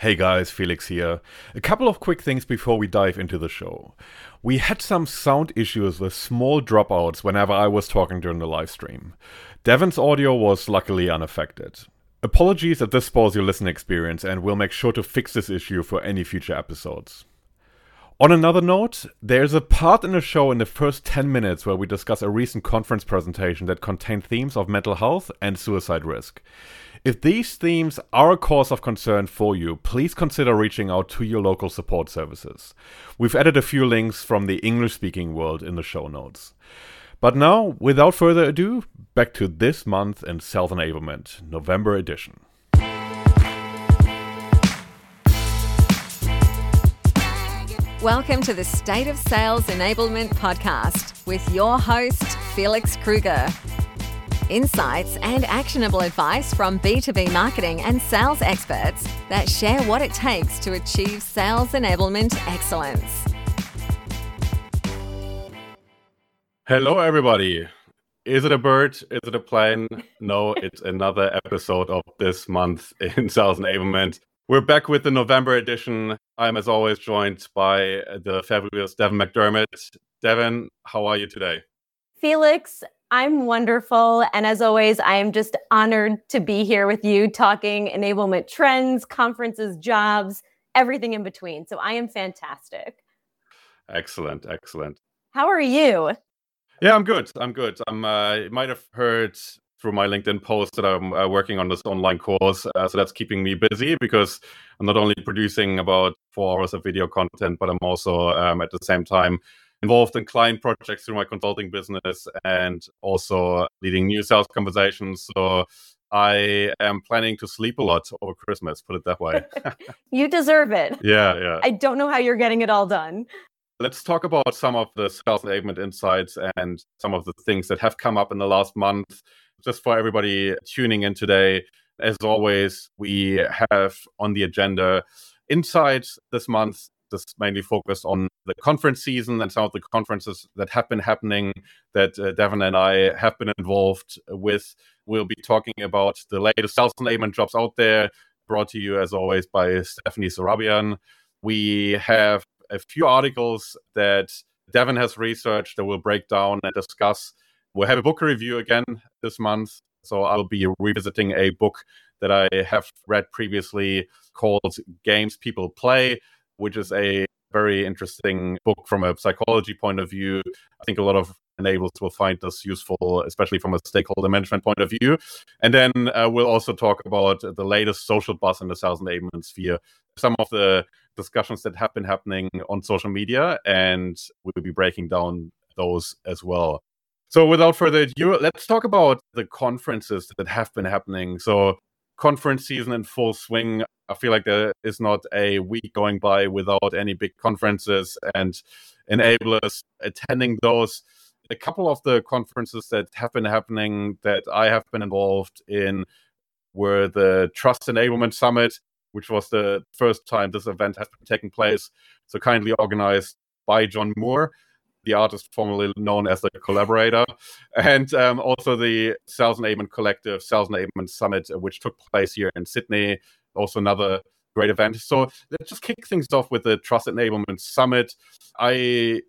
Hey guys, Felix here. A couple of quick things before we dive into the show. We had some sound issues with small dropouts whenever I was talking during the live stream. Devon's audio was luckily unaffected. Apologies if this spoils your listening experience, and we'll make sure to fix this issue for any future episodes. On another note, there's a part in the show in the first 10 minutes where we discuss a recent conference presentation that contained themes of mental health and suicide risk. If these themes are a cause of concern for you, please consider reaching out to your local support services. We've added a few links from the English speaking world in the show notes. But now, without further ado, back to this month in sales enablement, November edition. Welcome to the State of Sales Enablement podcast with your host, Felix Krueger insights, and actionable advice from B2B marketing and sales experts that share what it takes to achieve sales enablement excellence. Hello, everybody. Is it a bird? Is it a plane? No, it's another episode of this month in sales enablement. We're back with the November edition. I'm, as always, joined by the fabulous Devon McDermott. Devon, how are you today? Felix, I'm wonderful. And as always, I am just honored to be here with you talking enablement trends, conferences, jobs, everything in between. So I am fantastic. Excellent. Excellent. How are you? Yeah, I'm good. I'm good. I'm, uh, you might have heard through my LinkedIn post that I'm uh, working on this online course. Uh, so that's keeping me busy because I'm not only producing about four hours of video content, but I'm also um, at the same time involved in client projects through my consulting business and also leading new sales conversations. So I am planning to sleep a lot over Christmas, put it that way. you deserve it. Yeah, yeah. I don't know how you're getting it all done. Let's talk about some of the sales enablement insights and some of the things that have come up in the last month. Just for everybody tuning in today, as always, we have on the agenda insights this month mainly focused on the conference season and some of the conferences that have been happening that uh, Devon and I have been involved with. We'll be talking about the latest sales enablement jobs out there, brought to you as always by Stephanie Sarabian. We have a few articles that Devon has researched that we'll break down and discuss. We'll have a book review again this month. So I'll be revisiting a book that I have read previously called Games People Play which is a very interesting book from a psychology point of view. I think a lot of enablers will find this useful, especially from a stakeholder management point of view. And then uh, we'll also talk about the latest social buzz in the sales enablement sphere, some of the discussions that have been happening on social media, and we'll be breaking down those as well. So, without further ado, let's talk about the conferences that have been happening. So, conference season in full swing. I feel like there is not a week going by without any big conferences and enablers attending those. A couple of the conferences that have been happening that I have been involved in were the Trust Enablement Summit, which was the first time this event has been taking place. So kindly organized by John Moore the artist formerly known as the collaborator, and um, also the Sales Enablement Collective Sales Enablement Summit, which took place here in Sydney. Also, another great event. So let's just kick things off with the Trust Enablement Summit. I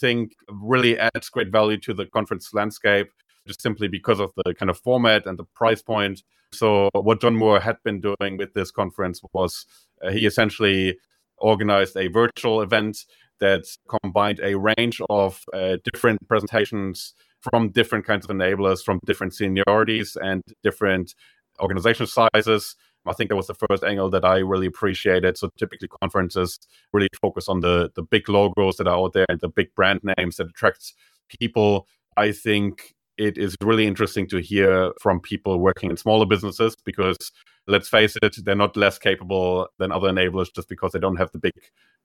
think really adds great value to the conference landscape, just simply because of the kind of format and the price point. So what John Moore had been doing with this conference was uh, he essentially organized a virtual event that combined a range of uh, different presentations from different kinds of enablers, from different seniorities and different organization sizes. I think that was the first angle that I really appreciated. So typically conferences really focus on the the big logos that are out there and the big brand names that attracts people. I think it is really interesting to hear from people working in smaller businesses because let's face it, they're not less capable than other enablers just because they don't have the big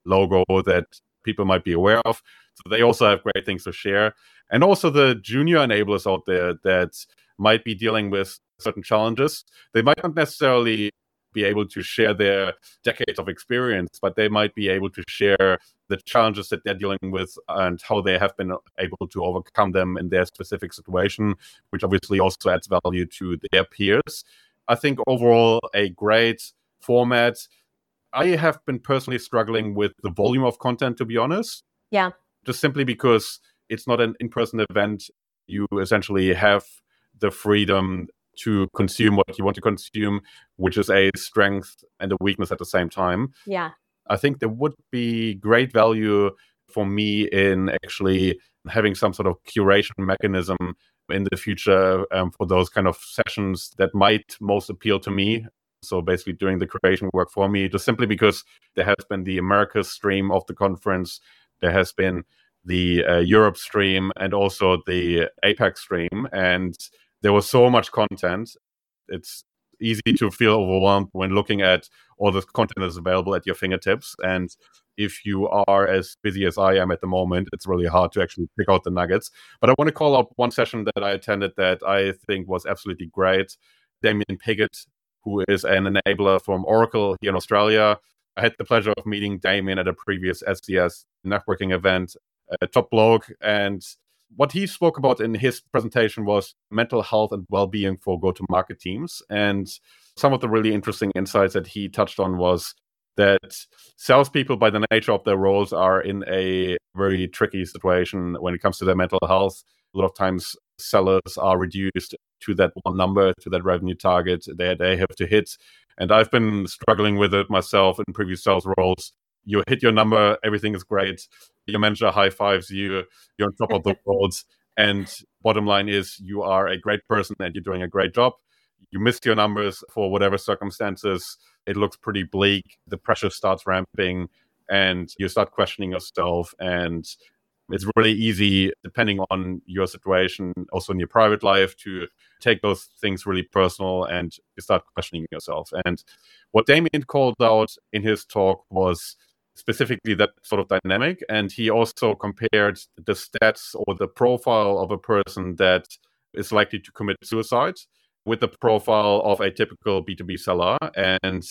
logo that people might be aware of. So they also have great things to share. And also the junior enablers out there that might be dealing with certain challenges. They might not necessarily be able to share their decades of experience, but they might be able to share the challenges that they're dealing with and how they have been able to overcome them in their specific situation, which obviously also adds value to their peers. I think overall, a great format I have been personally struggling with the volume of content, to be honest. Yeah. Just simply because it's not an in person event. You essentially have the freedom to consume what you want to consume, which is a strength and a weakness at the same time. Yeah. I think there would be great value for me in actually having some sort of curation mechanism in the future um, for those kind of sessions that might most appeal to me. So basically, doing the creation work for me, just simply because there has been the America stream of the conference, there has been the uh, Europe stream, and also the APAC stream, and there was so much content. It's easy to feel overwhelmed when looking at all the content that's available at your fingertips. And if you are as busy as I am at the moment, it's really hard to actually pick out the nuggets. But I want to call out one session that I attended that I think was absolutely great. Damien Piggott, who is an enabler from Oracle here in Australia. I had the pleasure of meeting Damien at a previous SDS networking event, uh, a top blog. And what he spoke about in his presentation was mental health and well-being for go-to-market teams. And some of the really interesting insights that he touched on was that salespeople, by the nature of their roles, are in a very tricky situation when it comes to their mental health. A lot of times, sellers are reduced to that one number, to that revenue target that they have to hit. And I've been struggling with it myself in previous sales roles. You hit your number, everything is great. Your manager high fives you, you're on top of the world. And bottom line is, you are a great person and you're doing a great job. You missed your numbers for whatever circumstances it looks pretty bleak. The pressure starts ramping and you start questioning yourself. And it's really easy, depending on your situation, also in your private life, to take those things really personal and start questioning yourself. And what Damien called out in his talk was specifically that sort of dynamic. And he also compared the stats or the profile of a person that is likely to commit suicide with the profile of a typical B2B seller. And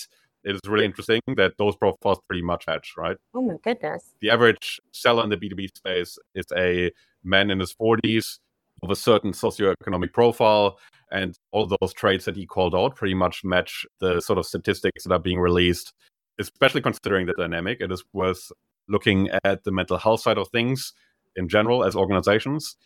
it is really interesting that those profiles pretty much match, right? Oh my goodness. The average seller in the B2B space is a man in his 40s of a certain socioeconomic profile. And all those traits that he called out pretty much match the sort of statistics that are being released, especially considering the dynamic. It is worth looking at the mental health side of things in general as organizations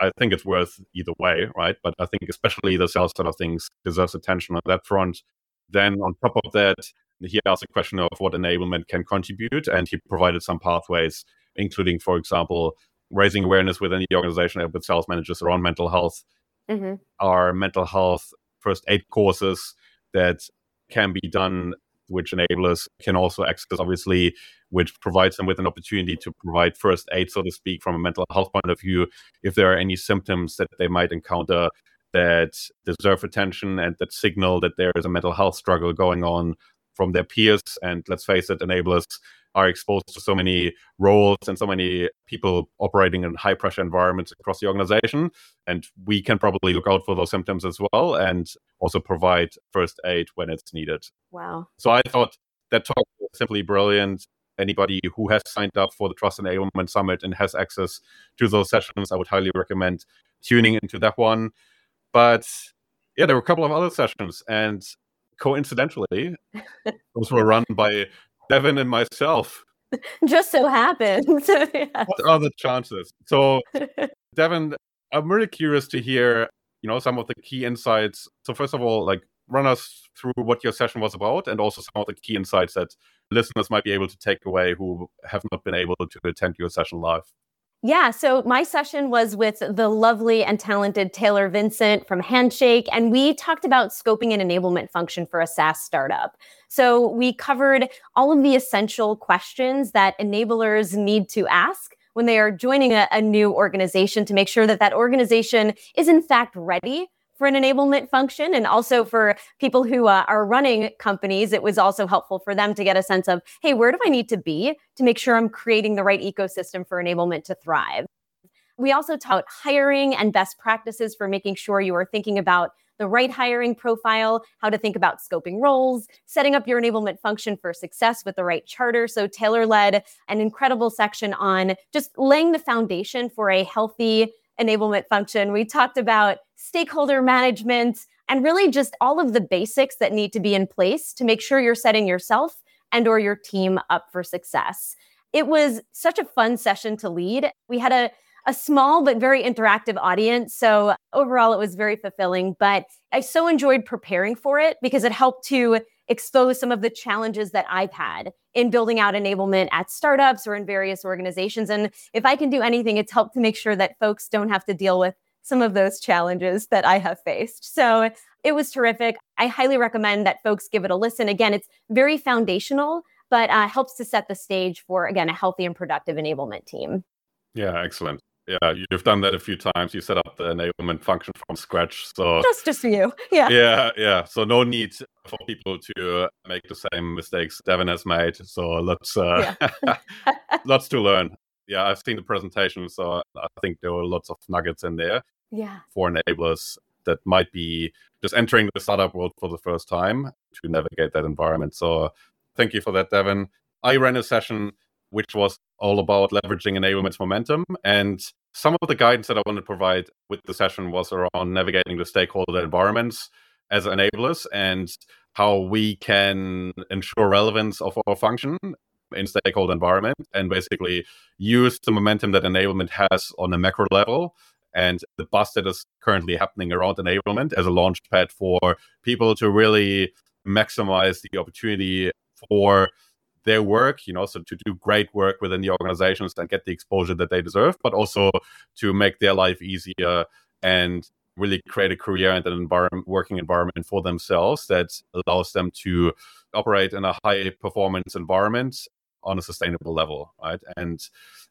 I think it's worth either way, right? But I think especially the sales side of things deserves attention on that front. Then on top of that, he asked a question of what enablement can contribute, and he provided some pathways, including, for example, raising awareness within the organization with sales managers around mental health. Mm-hmm. Our mental health first aid courses that can be done which enablers can also access, obviously, which provides them with an opportunity to provide first aid, so to speak, from a mental health point of view, if there are any symptoms that they might encounter that deserve attention and that signal that there is a mental health struggle going on from their peers. And let's face it, enablers are exposed to so many roles and so many people operating in high pressure environments across the organization. And we can probably look out for those symptoms as well and also provide first aid when it's needed. Wow. So I thought that talk was simply brilliant. Anybody who has signed up for the Trust Enablement Summit and has access to those sessions, I would highly recommend tuning into that one. But yeah, there were a couple of other sessions, and coincidentally, those were run by Devon and myself. Just so happens. yes. What are the chances? So, Devon, I'm really curious to hear, you know, some of the key insights. So, first of all, like run us through what your session was about and also some of the key insights that listeners might be able to take away who have not been able to attend your session live. Yeah, so my session was with the lovely and talented Taylor Vincent from Handshake, and we talked about scoping an enablement function for a SaaS startup. So we covered all of the essential questions that enablers need to ask when they are joining a, a new organization to make sure that that organization is in fact ready for an enablement function and also for people who uh, are running companies it was also helpful for them to get a sense of hey where do i need to be to make sure i'm creating the right ecosystem for enablement to thrive we also taught hiring and best practices for making sure you are thinking about the right hiring profile, how to think about scoping roles, setting up your enablement function for success with the right charter. So, Taylor led an incredible section on just laying the foundation for a healthy enablement function. We talked about stakeholder management and really just all of the basics that need to be in place to make sure you're setting yourself and or your team up for success. It was such a fun session to lead. We had a a small but very interactive audience. So overall, it was very fulfilling. But I so enjoyed preparing for it because it helped to expose some of the challenges that I've had in building out enablement at startups or in various organizations. And if I can do anything, it's helped to make sure that folks don't have to deal with some of those challenges that I have faced. So it was terrific. I highly recommend that folks give it a listen. Again, it's very foundational, but uh, helps to set the stage for, again, a healthy and productive enablement team. Yeah, excellent yeah, you've done that a few times. You set up the enablement function from scratch. So just just for you. Yeah. Yeah, yeah. So no need for people to make the same mistakes Devon has made. So lots uh, yeah. lots to learn. Yeah, I've seen the presentation, so I think there were lots of nuggets in there. Yeah. For enablers that might be just entering the startup world for the first time to navigate that environment. So thank you for that, Devon. I ran a session which was all about leveraging enablement's momentum. And some of the guidance that I wanted to provide with the session was around navigating the stakeholder environments as enablers and how we can ensure relevance of our function in stakeholder environment and basically use the momentum that enablement has on a macro level and the buzz that is currently happening around enablement as a launch pad for people to really maximize the opportunity for their work, you know, so to do great work within the organizations and get the exposure that they deserve, but also to make their life easier and really create a career and an environment, working environment for themselves that allows them to operate in a high performance environment on a sustainable level, right? And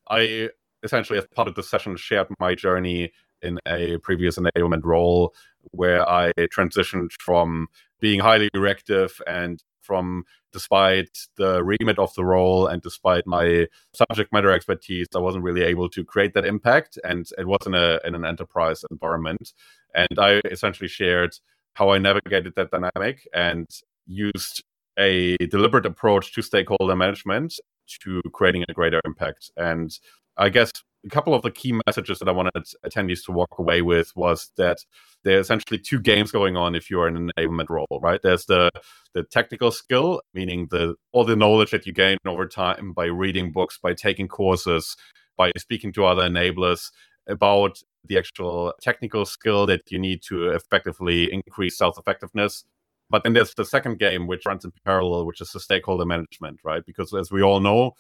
I essentially, as part of the session, shared my journey in a previous enablement role where I transitioned from being highly reactive and from despite the remit of the role and despite my subject matter expertise, I wasn't really able to create that impact. And it was in, in an enterprise environment. And I essentially shared how I navigated that dynamic and used a deliberate approach to stakeholder management to creating a greater impact. And I guess a couple of the key messages that I wanted attendees to walk away with was that there are essentially two games going on if you're in an enablement role, right? There's the the technical skill, meaning the all the knowledge that you gain over time by reading books, by taking courses, by speaking to other enablers about the actual technical skill that you need to effectively increase self-effectiveness. But then there's the second game, which runs in parallel, which is the stakeholder management, right? Because as we all know,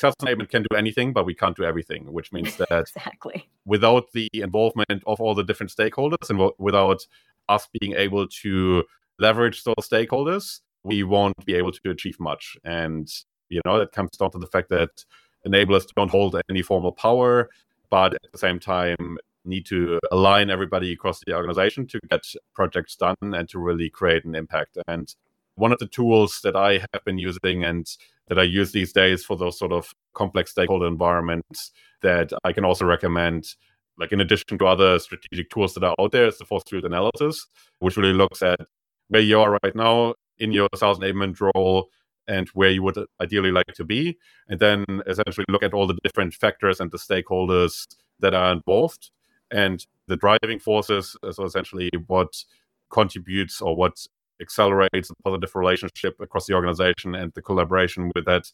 sales enablement can do anything, but we can't do everything, which means that exactly without the involvement of all the different stakeholders and without us being able to leverage those stakeholders, we won't be able to achieve much. And you know that comes down to the fact that enablers don't hold any formal power, but at the same time need to align everybody across the organization to get projects done and to really create an impact. And one of the tools that I have been using and that I use these days for those sort of complex stakeholder environments that I can also recommend. Like in addition to other strategic tools that are out there, is the force field analysis, which really looks at where you are right now in your sales enablement role and where you would ideally like to be, and then essentially look at all the different factors and the stakeholders that are involved and the driving forces. So essentially, what contributes or what accelerates the positive relationship across the organization and the collaboration with that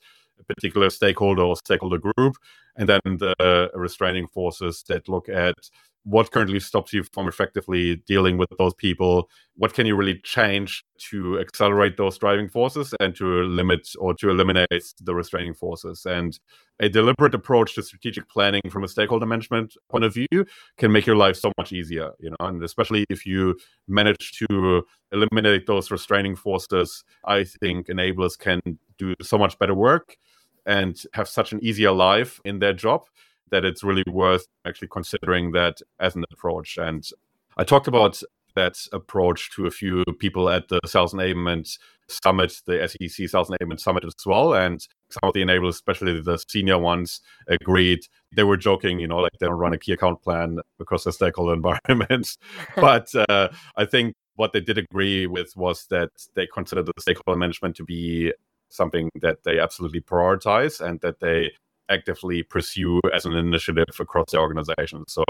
particular stakeholder or stakeholder group, and then the restraining forces that look at what currently stops you from effectively dealing with those people? What can you really change to accelerate those driving forces and to limit or to eliminate the restraining forces? And a deliberate approach to strategic planning from a stakeholder management point of view can make your life so much easier you know and especially if you manage to eliminate those restraining forces i think enablers can do so much better work and have such an easier life in their job that it's really worth actually considering that as an approach. And I talked about that approach to a few people at the Sales Enablement Summit, the SEC Sales Enablement Summit as well. And some of the enablers, especially the senior ones, agreed. They were joking, you know, like they don't run a key account plan because the stakeholder environments. but uh, I think what they did agree with was that they consider the stakeholder management to be something that they absolutely prioritize and that they actively pursue as an initiative across the organization. So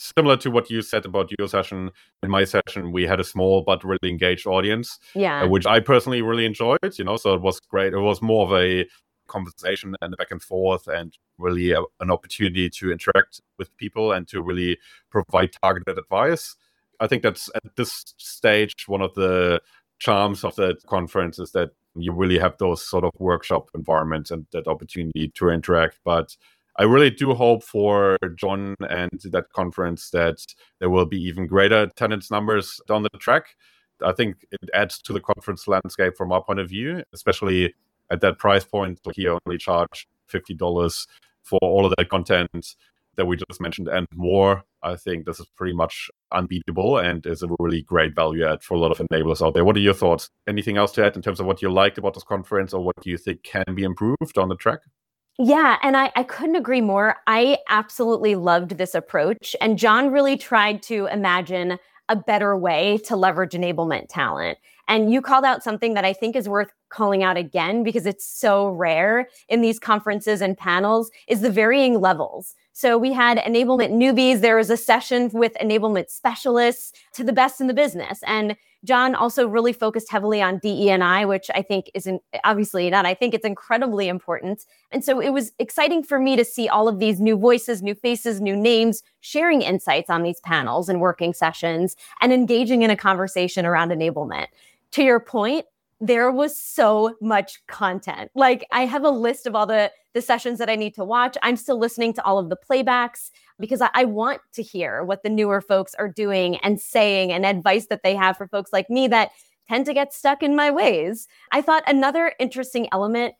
similar to what you said about your session. In my session, we had a small but really engaged audience, yeah, uh, which I personally really enjoyed. You know, so it was great. It was more of a conversation and a back and forth, and really a, an opportunity to interact with people and to really provide targeted advice. I think that's at this stage one of the charms of the conference is that you really have those sort of workshop environments and that opportunity to interact. But I really do hope for John and that conference that there will be even greater attendance numbers down the track. I think it adds to the conference landscape from our point of view, especially at that price point. He only charged fifty dollars for all of that content that we just mentioned and more. I think this is pretty much unbeatable and is a really great value add for a lot of enablers out there. What are your thoughts? Anything else to add in terms of what you liked about this conference or what you think can be improved on the track? Yeah, and I, I couldn't agree more. I absolutely loved this approach. And John really tried to imagine a better way to leverage enablement talent. And you called out something that I think is worth calling out again because it's so rare in these conferences and panels is the varying levels. So we had enablement newbies. There was a session with enablement specialists to the best in the business. And John also really focused heavily on DE&I, which I think is not obviously not. I think it's incredibly important. And so it was exciting for me to see all of these new voices, new faces, new names sharing insights on these panels and working sessions and engaging in a conversation around enablement. To your point, there was so much content. Like I have a list of all the the sessions that I need to watch. I'm still listening to all of the playbacks because I, I, want to hear what the newer folks are doing and saying and advice that they have for folks like me that tend to get stuck in my ways. I thought another interesting element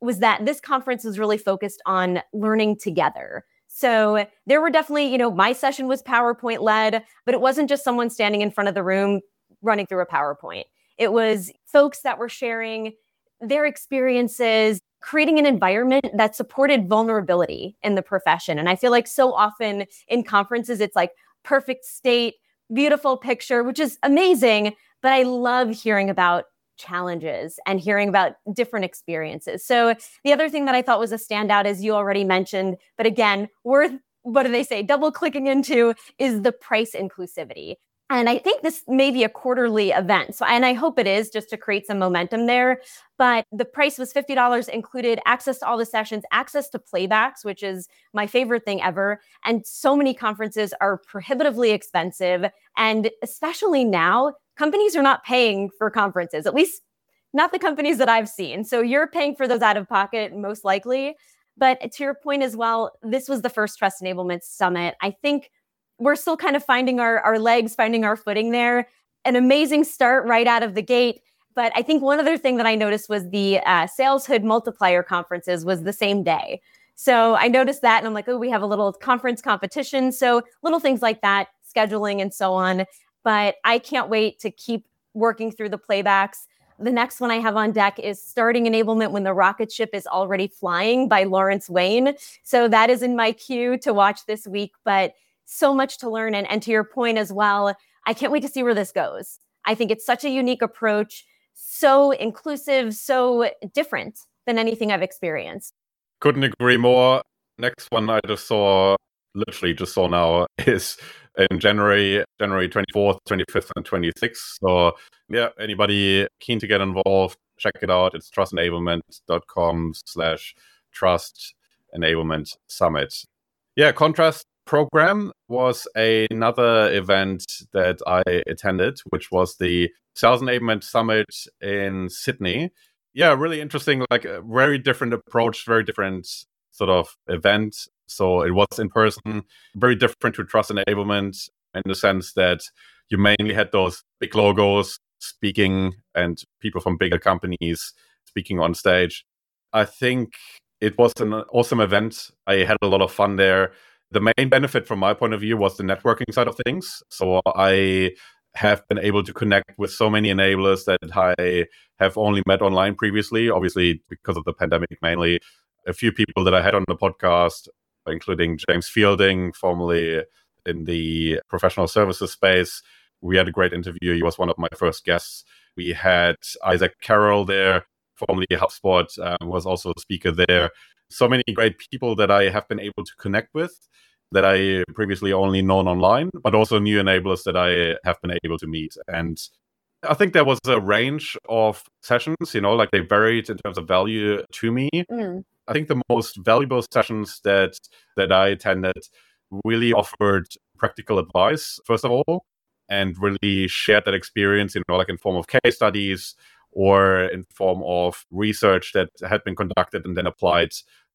was that this conference was really focused on learning together. So there were definitely, you know, my session was PowerPoint led, but it wasn't just someone standing in front of the room running through a PowerPoint. It was folks that were sharing their experiences, creating an environment that supported vulnerability in the profession. And I feel like so often in conferences, it's like perfect state, beautiful picture, which is amazing. But I love hearing about challenges and hearing about different experiences. So the other thing that I thought was a standout, as you already mentioned, but again, worth what do they say? Double clicking into is the price inclusivity. And I think this may be a quarterly event. So, and I hope it is just to create some momentum there. But the price was $50, included access to all the sessions, access to playbacks, which is my favorite thing ever. And so many conferences are prohibitively expensive. And especially now, companies are not paying for conferences, at least not the companies that I've seen. So you're paying for those out of pocket, most likely. But to your point as well, this was the first Trust Enablement Summit. I think we're still kind of finding our, our legs, finding our footing there. An amazing start right out of the gate. But I think one other thing that I noticed was the uh, Saleshood multiplier conferences was the same day. So I noticed that and I'm like, oh, we have a little conference competition. So little things like that, scheduling and so on. But I can't wait to keep working through the playbacks. The next one I have on deck is Starting Enablement When the Rocket Ship is Already Flying by Lawrence Wayne. So that is in my queue to watch this week. But so much to learn. And, and to your point as well, I can't wait to see where this goes. I think it's such a unique approach, so inclusive, so different than anything I've experienced. Couldn't agree more. Next one I just saw, literally just saw now, is in January, January 24th, 25th, and 26th. So, yeah, anybody keen to get involved, check it out. It's trustenablement.com slash trust enablement summit. Yeah, contrast program was another event that I attended, which was the Sales Enablement Summit in Sydney. Yeah, really interesting, like a very different approach, very different sort of event. So it was in person, very different to Trust Enablement in the sense that you mainly had those big logos speaking and people from bigger companies speaking on stage. I think it was an awesome event. I had a lot of fun there the main benefit from my point of view was the networking side of things. So I have been able to connect with so many enablers that I have only met online previously, obviously because of the pandemic mainly. A few people that I had on the podcast, including James Fielding, formerly in the professional services space. We had a great interview. He was one of my first guests. We had Isaac Carroll there, formerly HubSpot, um, was also a speaker there. So many great people that I have been able to connect with that I previously only known online, but also new enablers that I have been able to meet. And I think there was a range of sessions, you know, like they varied in terms of value to me. Mm. I think the most valuable sessions that that I attended really offered practical advice, first of all, and really shared that experience, you know, like in form of case studies or in form of research that had been conducted and then applied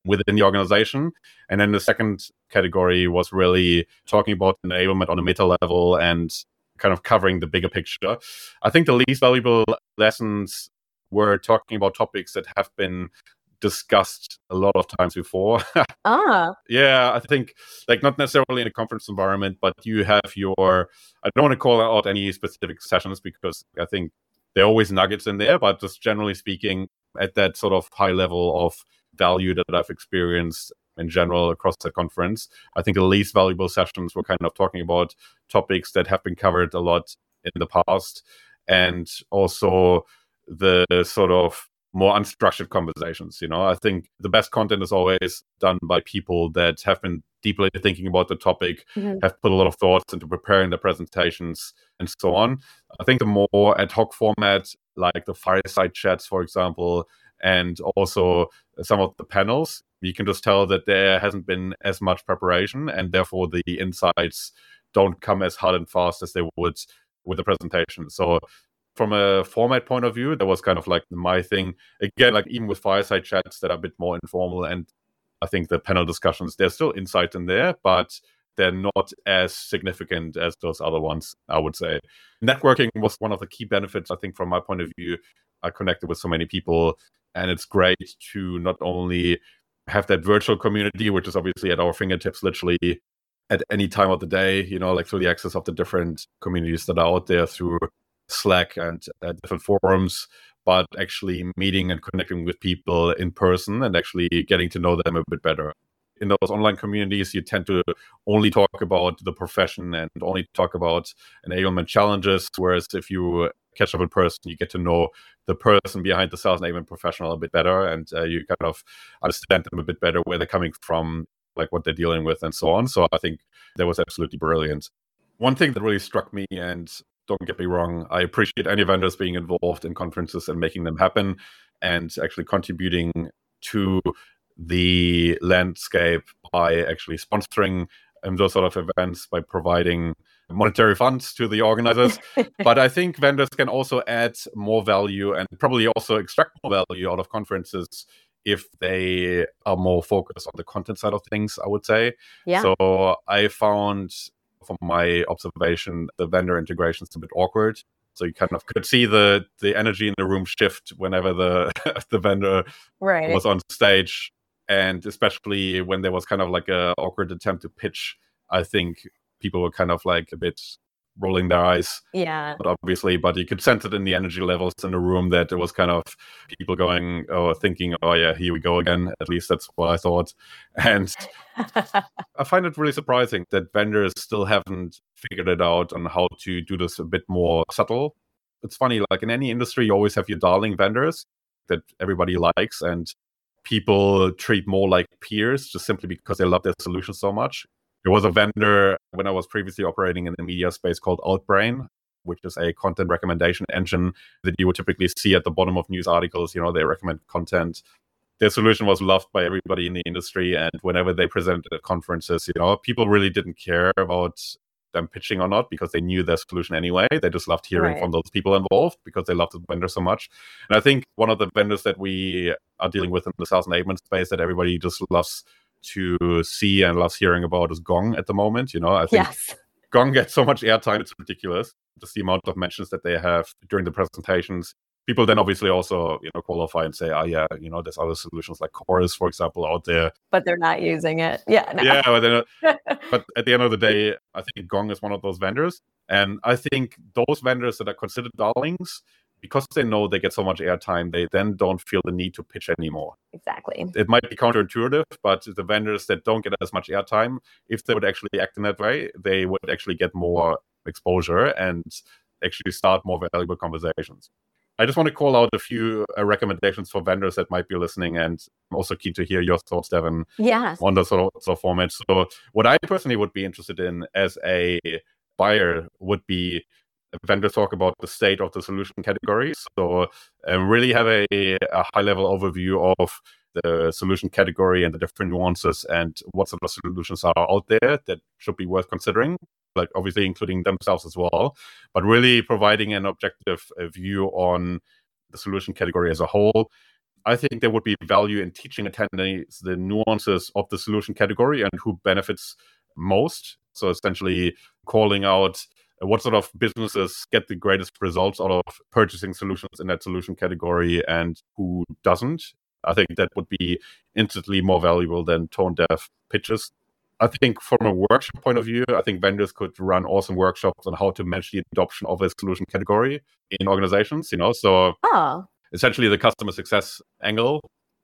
within the organization. And then the second category was really talking about enablement on a meta level and kind of covering the bigger picture. I think the least valuable lessons were talking about topics that have been discussed a lot of times before. ah. Yeah, I think like not necessarily in a conference environment, but you have your I don't want to call out any specific sessions because I think there are always nuggets in there, but just generally speaking, at that sort of high level of value that I've experienced in general across the conference. I think the least valuable sessions were kind of talking about topics that have been covered a lot in the past and also the sort of more unstructured conversations. You know, I think the best content is always done by people that have been deeply thinking about the topic, mm-hmm. have put a lot of thoughts into preparing the presentations and so on. I think the more ad hoc format, like the fireside chats, for example, and also some of the panels, you can just tell that there hasn't been as much preparation, and therefore the insights don't come as hard and fast as they would with the presentation. So from a format point of view, that was kind of like my thing. Again, like even with fireside chats that are a bit more informal, and I think the panel discussions, there's still insight in there, but they're not as significant as those other ones, I would say. Networking was one of the key benefits, I think, from my point of view. I connected with so many people, and it's great to not only have that virtual community, which is obviously at our fingertips, literally at any time of the day, you know, like through the access of the different communities that are out there through Slack and uh, different forums, but actually meeting and connecting with people in person and actually getting to know them a bit better. In those online communities, you tend to only talk about the profession and only talk about enablement challenges. Whereas if you catch up in person, you get to know the person behind the sales enablement professional a bit better, and uh, you kind of understand them a bit better, where they're coming from, like what they're dealing with, and so on. So I think that was absolutely brilliant. One thing that really struck me, and don't get me wrong, I appreciate any vendors being involved in conferences and making them happen and actually contributing to the landscape by actually sponsoring um, those sort of events by providing monetary funds to the organizers. but I think vendors can also add more value and probably also extract more value out of conferences if they are more focused on the content side of things, I would say. Yeah. So I found from my observation, the vendor integration is a bit awkward. So you kind of could see the the energy in the room shift whenever the the vendor right. was on stage, and especially when there was kind of like a awkward attempt to pitch. I think people were kind of like a bit rolling their eyes. Yeah. But obviously, but you could sense it in the energy levels in the room that it was kind of people going or thinking, oh yeah, here we go again. At least that's what I thought. And I find it really surprising that vendors still haven't figured it out on how to do this a bit more subtle. It's funny, like in any industry, you always have your darling vendors that everybody likes and people treat more like peers just simply because they love their solution so much. There was a vendor when I was previously operating in the media space called Outbrain, which is a content recommendation engine that you would typically see at the bottom of news articles. You know, they recommend content. Their solution was loved by everybody in the industry. And whenever they presented at conferences, you know, people really didn't care about them pitching or not because they knew their solution anyway. They just loved hearing right. from those people involved because they loved the vendor so much. And I think one of the vendors that we are dealing with in the sales enablement space that everybody just loves to see and loves hearing about is Gong at the moment. You know, I think yes. Gong gets so much airtime, it's ridiculous. Just the amount of mentions that they have during the presentations. People then obviously also, you know, qualify and say, oh yeah, you know, there's other solutions like Chorus, for example, out there. But they're not using it. Yeah. No. Yeah, but, but at the end of the day, I think Gong is one of those vendors. And I think those vendors that are considered darlings, because they know they get so much airtime, they then don't feel the need to pitch anymore. Exactly. It might be counterintuitive, but the vendors that don't get as much airtime, if they would actually act in that way, they would actually get more exposure and actually start more valuable conversations. I just want to call out a few uh, recommendations for vendors that might be listening, and I'm also keen to hear your thoughts, Devon, yeah. on the sort of, sort of format. So, what I personally would be interested in as a buyer would be vendor talk about the state of the solution categories. So, um, really have a, a high level overview of the solution category and the different nuances and what sort of solutions are out there that should be worth considering like obviously including themselves as well but really providing an objective uh, view on the solution category as a whole i think there would be value in teaching attendees the nuances of the solution category and who benefits most so essentially calling out what sort of businesses get the greatest results out of purchasing solutions in that solution category and who doesn't. I think that would be instantly more valuable than tone deaf pitches. I think from a workshop point of view, I think vendors could run awesome workshops on how to manage the adoption of a solution category in organizations, you know. So oh. essentially the customer success angle.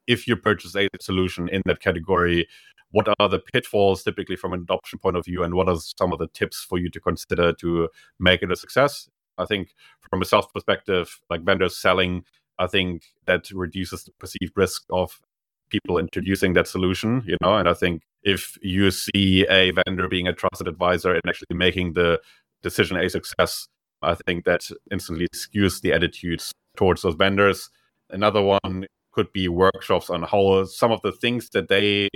If you purchase a solution in that category, what are the pitfalls typically from an adoption point of view and what are some of the tips for you to consider to make it a success? I think from a sales perspective like vendors selling i think that reduces the perceived risk of people introducing that solution you know? And i think if you see a vendor being a trusted advisor and actually making the decision a success i think that instantly skews the attitudes towards those vendors. Another one could be workshops on how some of the things that they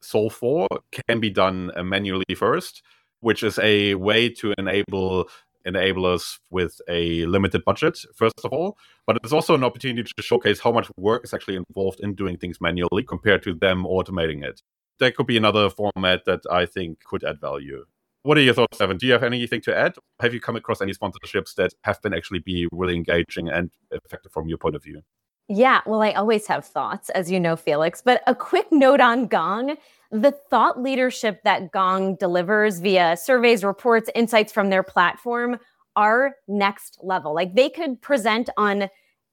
solve for can be done uh, manually first, which is a way to enable enable us with a limited budget first of all. But it's also an opportunity to showcase how much work is actually involved in doing things manually compared to them automating it. That could be another format that i think could add value. What are your thoughts evan? Do you have anything to add? Have you come across any sponsorships that have been actually be really engaging and effective from your point of view yeah, well, I always have thoughts, as you know, Felix. But a quick note on Gong the thought leadership that Gong delivers via surveys, reports, insights from their platform are next level. Like they could present on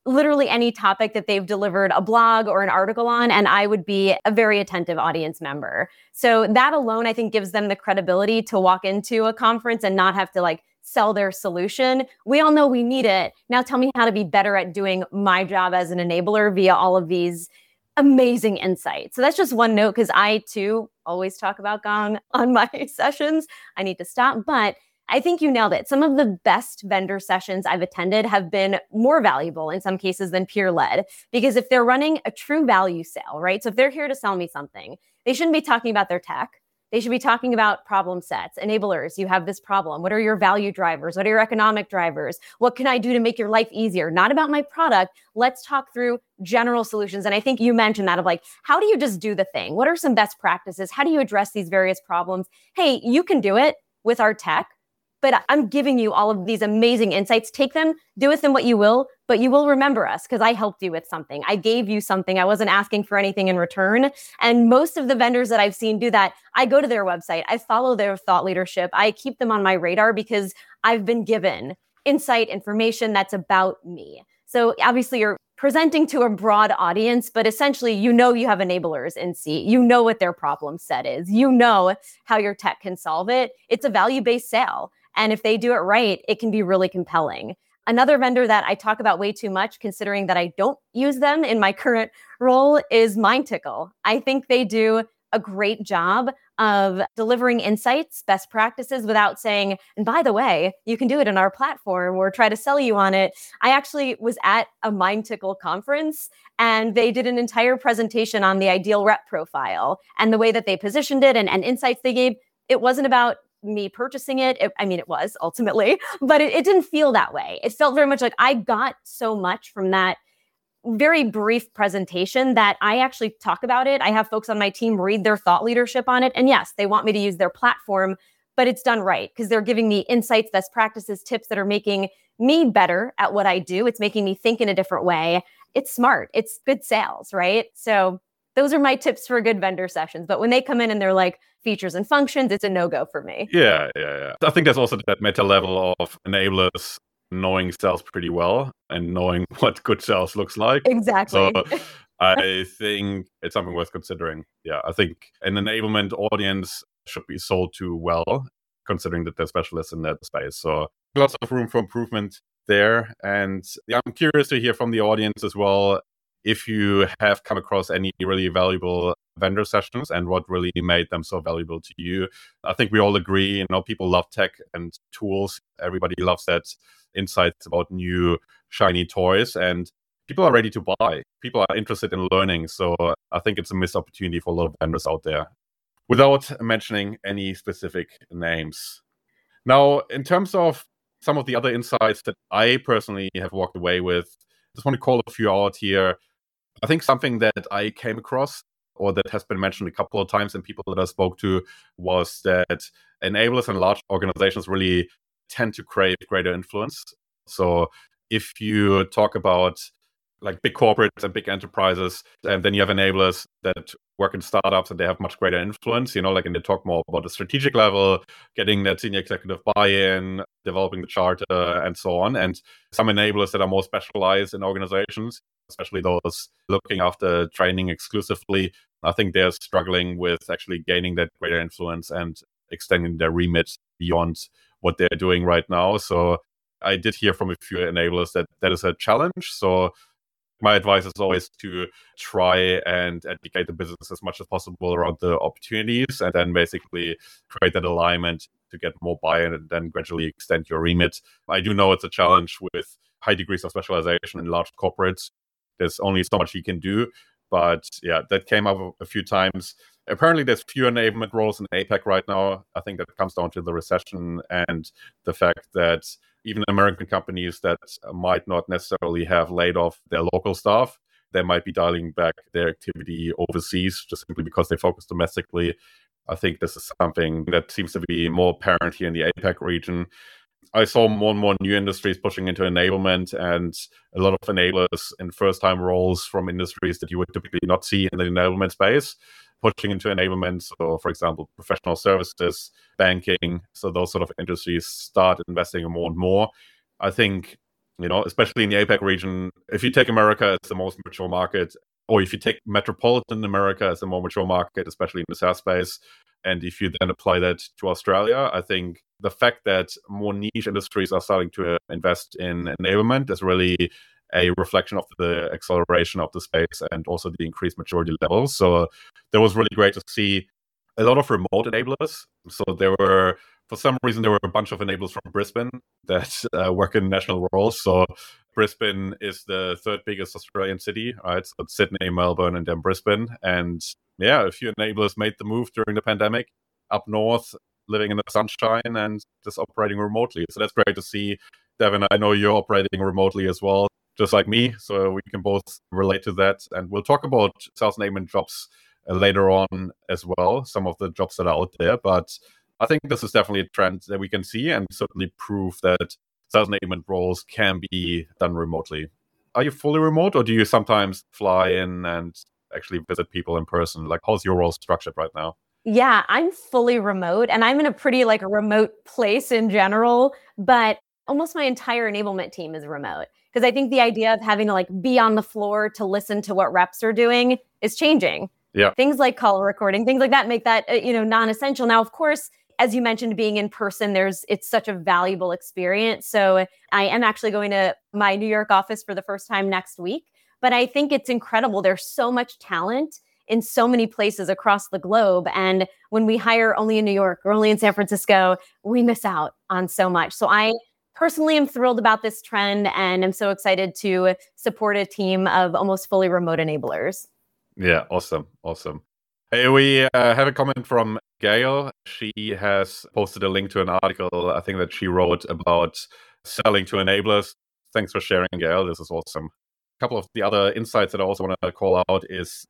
literally any topic that they've delivered a blog or an article on, and I would be a very attentive audience member. So that alone, I think, gives them the credibility to walk into a conference and not have to like sell their solution. We all know we need it. Now tell me how to be better at doing my job as an enabler via all of these amazing insights. So that's just one note because I too always talk about Gong on my sessions. I need to stop, but I think you nailed it. Some of the best vendor sessions I've attended have been more valuable in some cases than peer led because if they're running a true value sale, right? So if they're here to sell me something, they shouldn't be talking about their tech. They should be talking about problem sets, enablers. You have this problem. What are your value drivers? What are your economic drivers? What can I do to make your life easier? Not about my product. Let's talk through general solutions. And I think you mentioned that of like, how do you just do the thing? What are some best practices? How do you address these various problems? Hey, you can do it with our tech but I'm giving you all of these amazing insights. Take them, do with them what you will, but you will remember us because I helped you with something. I gave you something. I wasn't asking for anything in return. And most of the vendors that I've seen do that, I go to their website, I follow their thought leadership, I keep them on my radar because I've been given insight, information that's about me. So obviously, you're presenting to a broad audience, but essentially, you know, you have enablers in seat. You know what their problem set is. You know how your tech can solve it. It's a value based sale. And if they do it right, it can be really compelling. Another vendor that I talk about way too much, considering that I don't use them in my current role, is MindTickle. I think they do a great job of delivering insights, best practices without saying, and by the way, you can do it in our platform or try to sell you on it. I actually was at a MindTickle conference and they did an entire presentation on the ideal rep profile and the way that they positioned it and, and insights they gave. It wasn't about me purchasing it. it I mean, it was ultimately, but it, it didn't feel that way. It felt very much like I got so much from that very brief presentation that I actually talk about it. I have folks on my team read their thought leadership on it. And yes, they want me to use their platform, but it's done right because they're giving me insights, best practices, tips that are making me better at what I do. It's making me think in a different way. It's smart. It's good sales, right? So those are my tips for good vendor sessions. But when they come in and they're like features and functions, it's a no go for me. Yeah, yeah, yeah. I think there's also that meta level of enablers knowing sales pretty well and knowing what good sales looks like. Exactly. So I think it's something worth considering. Yeah, I think an enablement audience should be sold to well, considering that they're specialists in that space. So lots of room for improvement. there. And yeah, I'm curious to hear from the audience as well if you have come across any really valuable vendor sessions and what really made them so valuable to you. I think we all agree, you know, people love tech and tools. Everybody loves that insights about new shiny toys and people are ready to buy. People are interested in learning. So I think it's a missed opportunity for a lot of vendors out there without mentioning any specific names. Now, in terms of some of the other insights that I personally have walked away with, I just want to call a few out here. I think something that I came across or that has been mentioned a couple of times in people that I spoke to was that enablers and large organizations really tend to crave greater influence. So if you talk about like big corporates and big enterprises, and then you have enablers that work in startups and they have much greater influence, you know, like and they talk more about the strategic level, getting that senior executive buy-in, developing the charter and so on. And some enablers that are more specialized in organizations, especially those looking after training exclusively, I think they're struggling with actually gaining that greater influence and extending their remit beyond what they're doing right now. So I did hear from a few enablers that that is a challenge. So my advice is always to try and educate the business as much as possible around the opportunities and then basically create that alignment to get more buy-in and then gradually extend your remit. I do know it's a challenge with high degrees of specialization in large corporates. There's only so much he can do. But yeah, that came up a few times. Apparently, there's few enablement roles in APAC right now. I think that comes down to the recession and the fact that even American companies that might not necessarily have laid off their local staff, they might be dialing back their activity overseas just simply because they focus domestically. I think this is something that seems to be more apparent here in the APAC region. I saw more and more new industries pushing into enablement and a lot of enablers in first time roles from industries that you would typically not see in the enablement space pushing into enablement. So, for example, professional services, banking. So, those sort of industries start investing more and more. I think, you know, especially in the APAC region, if you take America as the most mature market, or if you take metropolitan America as a more mature market, especially in the SaaS space, and if you then apply that to Australia, I think the fact that more niche industries are starting to invest in enablement is really a reflection of the acceleration of the space and also the increased maturity levels. So that was really great to see a lot of remote enablers. So there were, for some reason, there were a bunch of enablers from Brisbane that uh, work in national roles. So Brisbane is the third biggest Australian city, right? So it's Sydney, Melbourne, and then Brisbane. And yeah, a few enablers made the move during the pandemic up north, living in the sunshine and just operating remotely. So that's great to see. Devon, I know you're operating remotely as well just like me. So we can both relate to that. And we'll talk about sales enablement jobs uh, later on as well, some of the jobs that are out there. But I think this is definitely a trend that we can see and certainly prove that sales enablement roles can be done remotely. Are you fully remote or do you sometimes fly in and actually visit people in person? Like, how's your role structured right now? Yeah, I'm fully remote and I'm in a pretty like remote place in general, but almost my entire enablement team is remote because I think the idea of having to like be on the floor to listen to what reps are doing is changing. Yeah. Things like call recording, things like that make that uh, you know non-essential. Now, of course, as you mentioned being in person there's it's such a valuable experience. So, I am actually going to my New York office for the first time next week, but I think it's incredible. There's so much talent in so many places across the globe. And when we hire only in New York or only in San Francisco, we miss out on so much. So I personally am thrilled about this trend and I'm so excited to support a team of almost fully remote enablers. Yeah, awesome. Awesome. Hey, we uh, have a comment from Gail. She has posted a link to an article, I think that she wrote about selling to enablers. Thanks for sharing, Gail. This is awesome. A couple of the other insights that I also want to call out is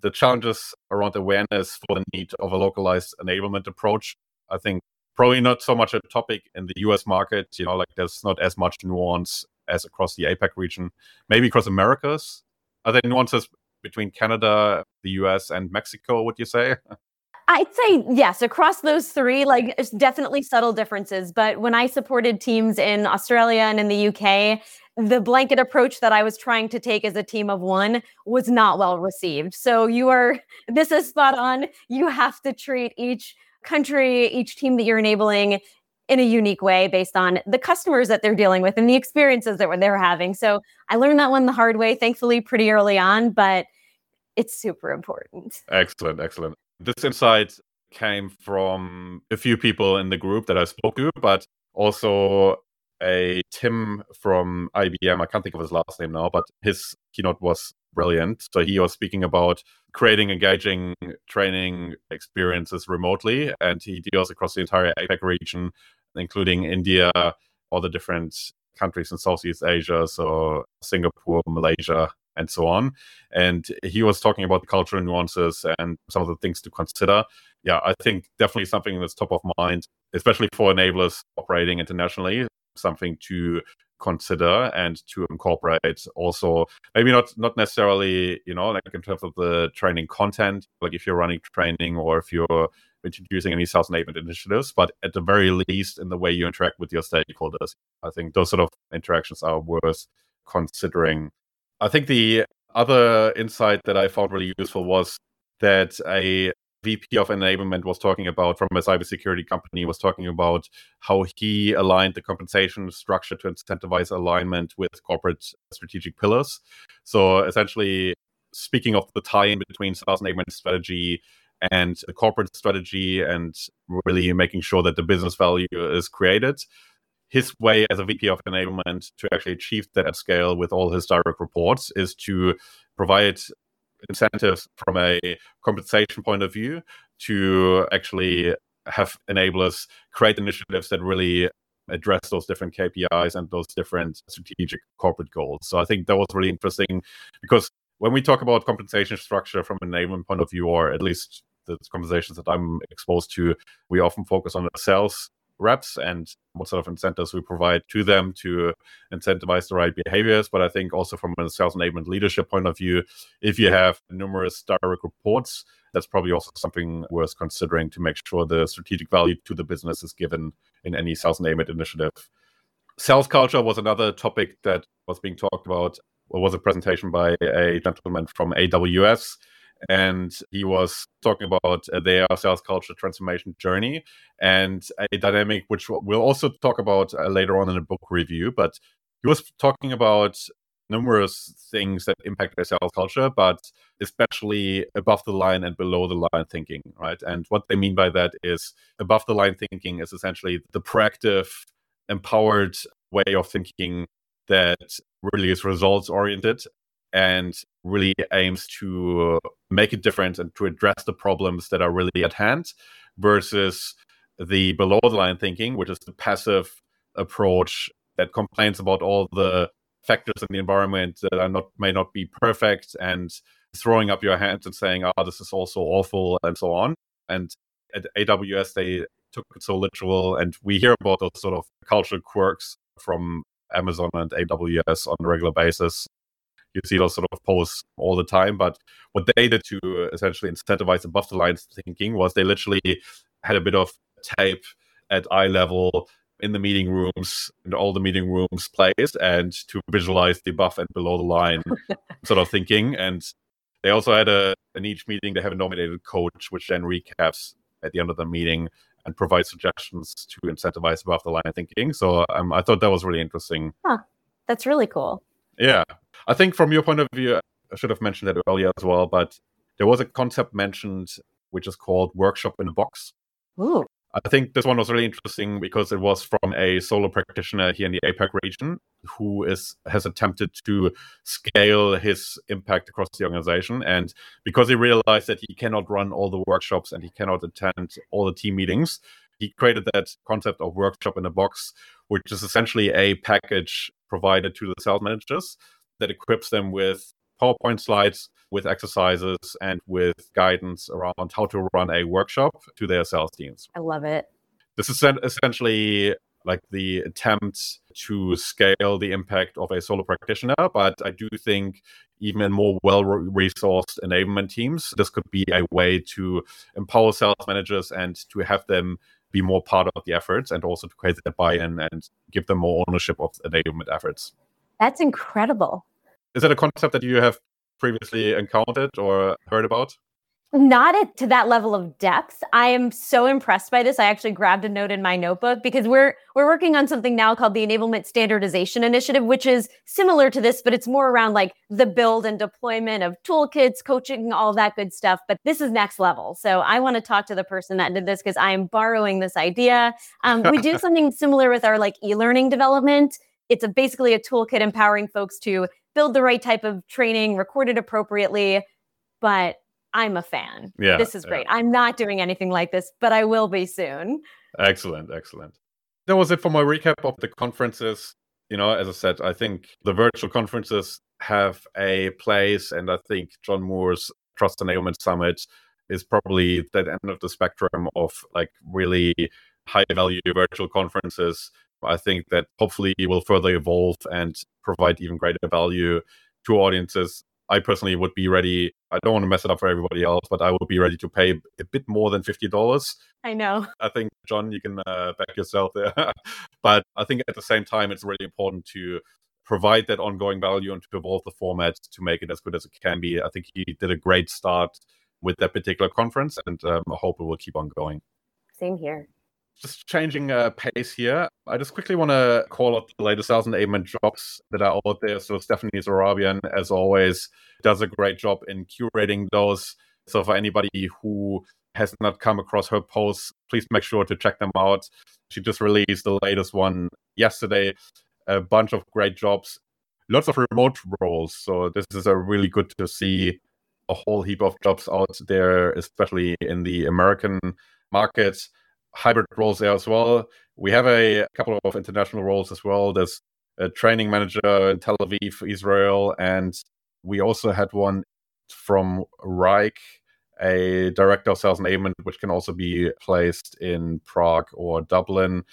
the challenges around awareness for the need of a localized enablement approach. I think probably not so much a topic in the US market. You know, like there's not as much nuance as across the APAC region. Maybe across Americas. Are there nuances between Canada, the US, and Mexico, would you say? I'd say yes, across those three, like definitely subtle differences. But when I supported teams in Australia and in the UK, the blanket approach that I was trying to take as a team of one was not well received. So you are, this is spot on. You have to treat each country, each team that you're enabling in a unique way based on the customers that they're dealing with and the experiences that they're having. So I learned that one the hard way, thankfully, pretty early on, but it's super important. Excellent, excellent. This insight came from a few people in the group that I spoke to, but also a Tim from IBM. I can't think of his last name now, but his keynote was brilliant. So he was speaking about creating engaging training experiences remotely, and he deals across the entire APAC region, including India, all the different countries in Southeast Asia, so Singapore, Malaysia, and so on. And he was talking about the cultural nuances and some of the things to consider. Yeah, I think definitely something that's top of mind, especially for enablers operating internationally, something to consider and to incorporate also maybe not not necessarily you know like in terms of the training content like if you're running training or if you're introducing any sales enablement initiatives but at the very least in the way you interact with your stakeholders i think those sort of interactions are worth considering i think the other insight that i found really useful was that a VP of enablement was talking about from a cybersecurity company was talking about how he aligned the compensation structure to incentivize alignment with corporate strategic pillars. So essentially, speaking of the tie-in between sales enablement strategy and the corporate strategy, and really making sure that the business value is created. His way as a VP of enablement to actually achieve that at scale with all his direct reports is to provide incentives from a compensation point of view to actually have enablers create initiatives that really address those different KPIs and those different strategic corporate goals. So I think that was really interesting because when we talk about compensation structure from an enablement point of view, or at least the conversations that I'm exposed to, we often focus on the sales reps and what sort of incentives we provide to them to incentivize the right behaviors. But I think also from a sales enablement leadership point of view, if you have numerous direct reports, that's probably also something worth considering to make sure the strategic value to the business is given in any sales enablement initiative. Sales culture was another topic that was being talked about. It was a presentation by a gentleman from AWS and he was talking about uh, their sales culture transformation journey and a dynamic which we'll also talk about uh, later on in the book review. But he was talking about numerous things that impact their sales culture, but especially above the line and below the line thinking, right? And what they mean by that is above the line thinking is essentially the proactive, empowered way of thinking that really is results oriented and really aims to make a difference and to address the problems that are really at hand versus the below the line thinking, which is the passive approach that complains about all the factors in the environment that are not may not be perfect and throwing up your hands and saying, "Oh, this is also awful," and so on. And at AWS, they took it so literal, and we hear about those sort of cultural quirks from Amazon and AWS on a regular basis you see those sort of posts all the time. But what they did to essentially incentivize above the lines thinking was they literally had a bit of tape at eye level in the meeting rooms in all the meeting rooms placed and to visualize the above and below the line sort of thinking and they also had a in each meeting they have a nominated coach which then recaps at the end of the meeting and provides suggestions to incentivize above the line thinking so um, i thought that was really interesting huh. that's really cool yeah I think from your point of view, I should have mentioned that earlier as well, but there was a concept mentioned which is called workshop in a box. Ooh. I think this one was really interesting because it was from a solo practitioner here in the APAC region who is has attempted to scale his impact across the organization. And because he realized that he cannot run all the workshops and he cannot attend all the team meetings, he created that concept of workshop in a box, which is essentially a package provided to the sales managers that equips them with PowerPoint slides, with exercises, and with guidance around how to run a workshop to their sales teams. I love it. This is essentially like the attempt to scale the impact of a solo practitioner. But I do think even in more well resourced enablement teams, this could be a way to empower sales managers and to have them be more part of the efforts and also to create that buy in and give them more ownership of the enablement efforts. That's incredible. Is that a concept that you have previously encountered or heard about? Not at, to that level of depth. I am so impressed by this. I actually grabbed a note in my notebook because we're we're working on something now called the Enablement Standardization Initiative, which is similar to this, but it's more around like the build and deployment of toolkits, coaching, all that good stuff. But this is next level. So I want to talk to the person that did this because I am borrowing this idea. Um, we do something similar with our like e-learning development. It's a, basically a toolkit empowering folks to build the right type of training, record it appropriately. But I'm a fan. Yeah. This is great. Yeah. I'm not doing anything like this, but I will be soon. Excellent. Excellent. That was it for my recap of the conferences. You know, as I said, I think the virtual conferences have a place, and I think John Moore's Trust Enablement Summit is probably that end of the spectrum of like really high value virtual conferences. I think that hopefully it will further evolve and provide even greater value to audiences I personally would be ready. I don't want to mess it up for everybody else, but I would be ready to pay a bit more than fifty dollars. I know. I think John, you can uh, back yourself there, but I think at the same time, it's really important to provide that ongoing value and to evolve the format to make it as good as it can be. I think he did a great start with that particular conference, and um, I hope it will keep on going. Same here just changing uh, pace here. I just quickly want to call out the latest sales enablement jobs that are out there. So Stephanie Zorabian, as always, does a great job in curating those. So for anybody who has not come across her posts, please make sure to check them out. She just released the latest one yesterday. A bunch of great jobs, lots of remote roles. So this is a really good to see a whole heap of jobs out there, especially in the American markets hybrid roles there as well. We have a couple of international roles as well. There's a training manager in Tel Aviv, Israel, and we also had one from Wrike, a director of sales enablement, which can also be placed in Prague or Dublin.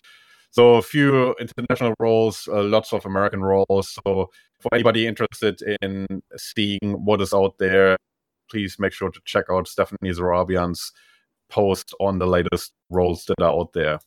So a few international roles, uh, lots of American roles. So for anybody interested in seeing what is out there, please make sure to check out Stephanie Zorabian's post on the latest roles that are out there.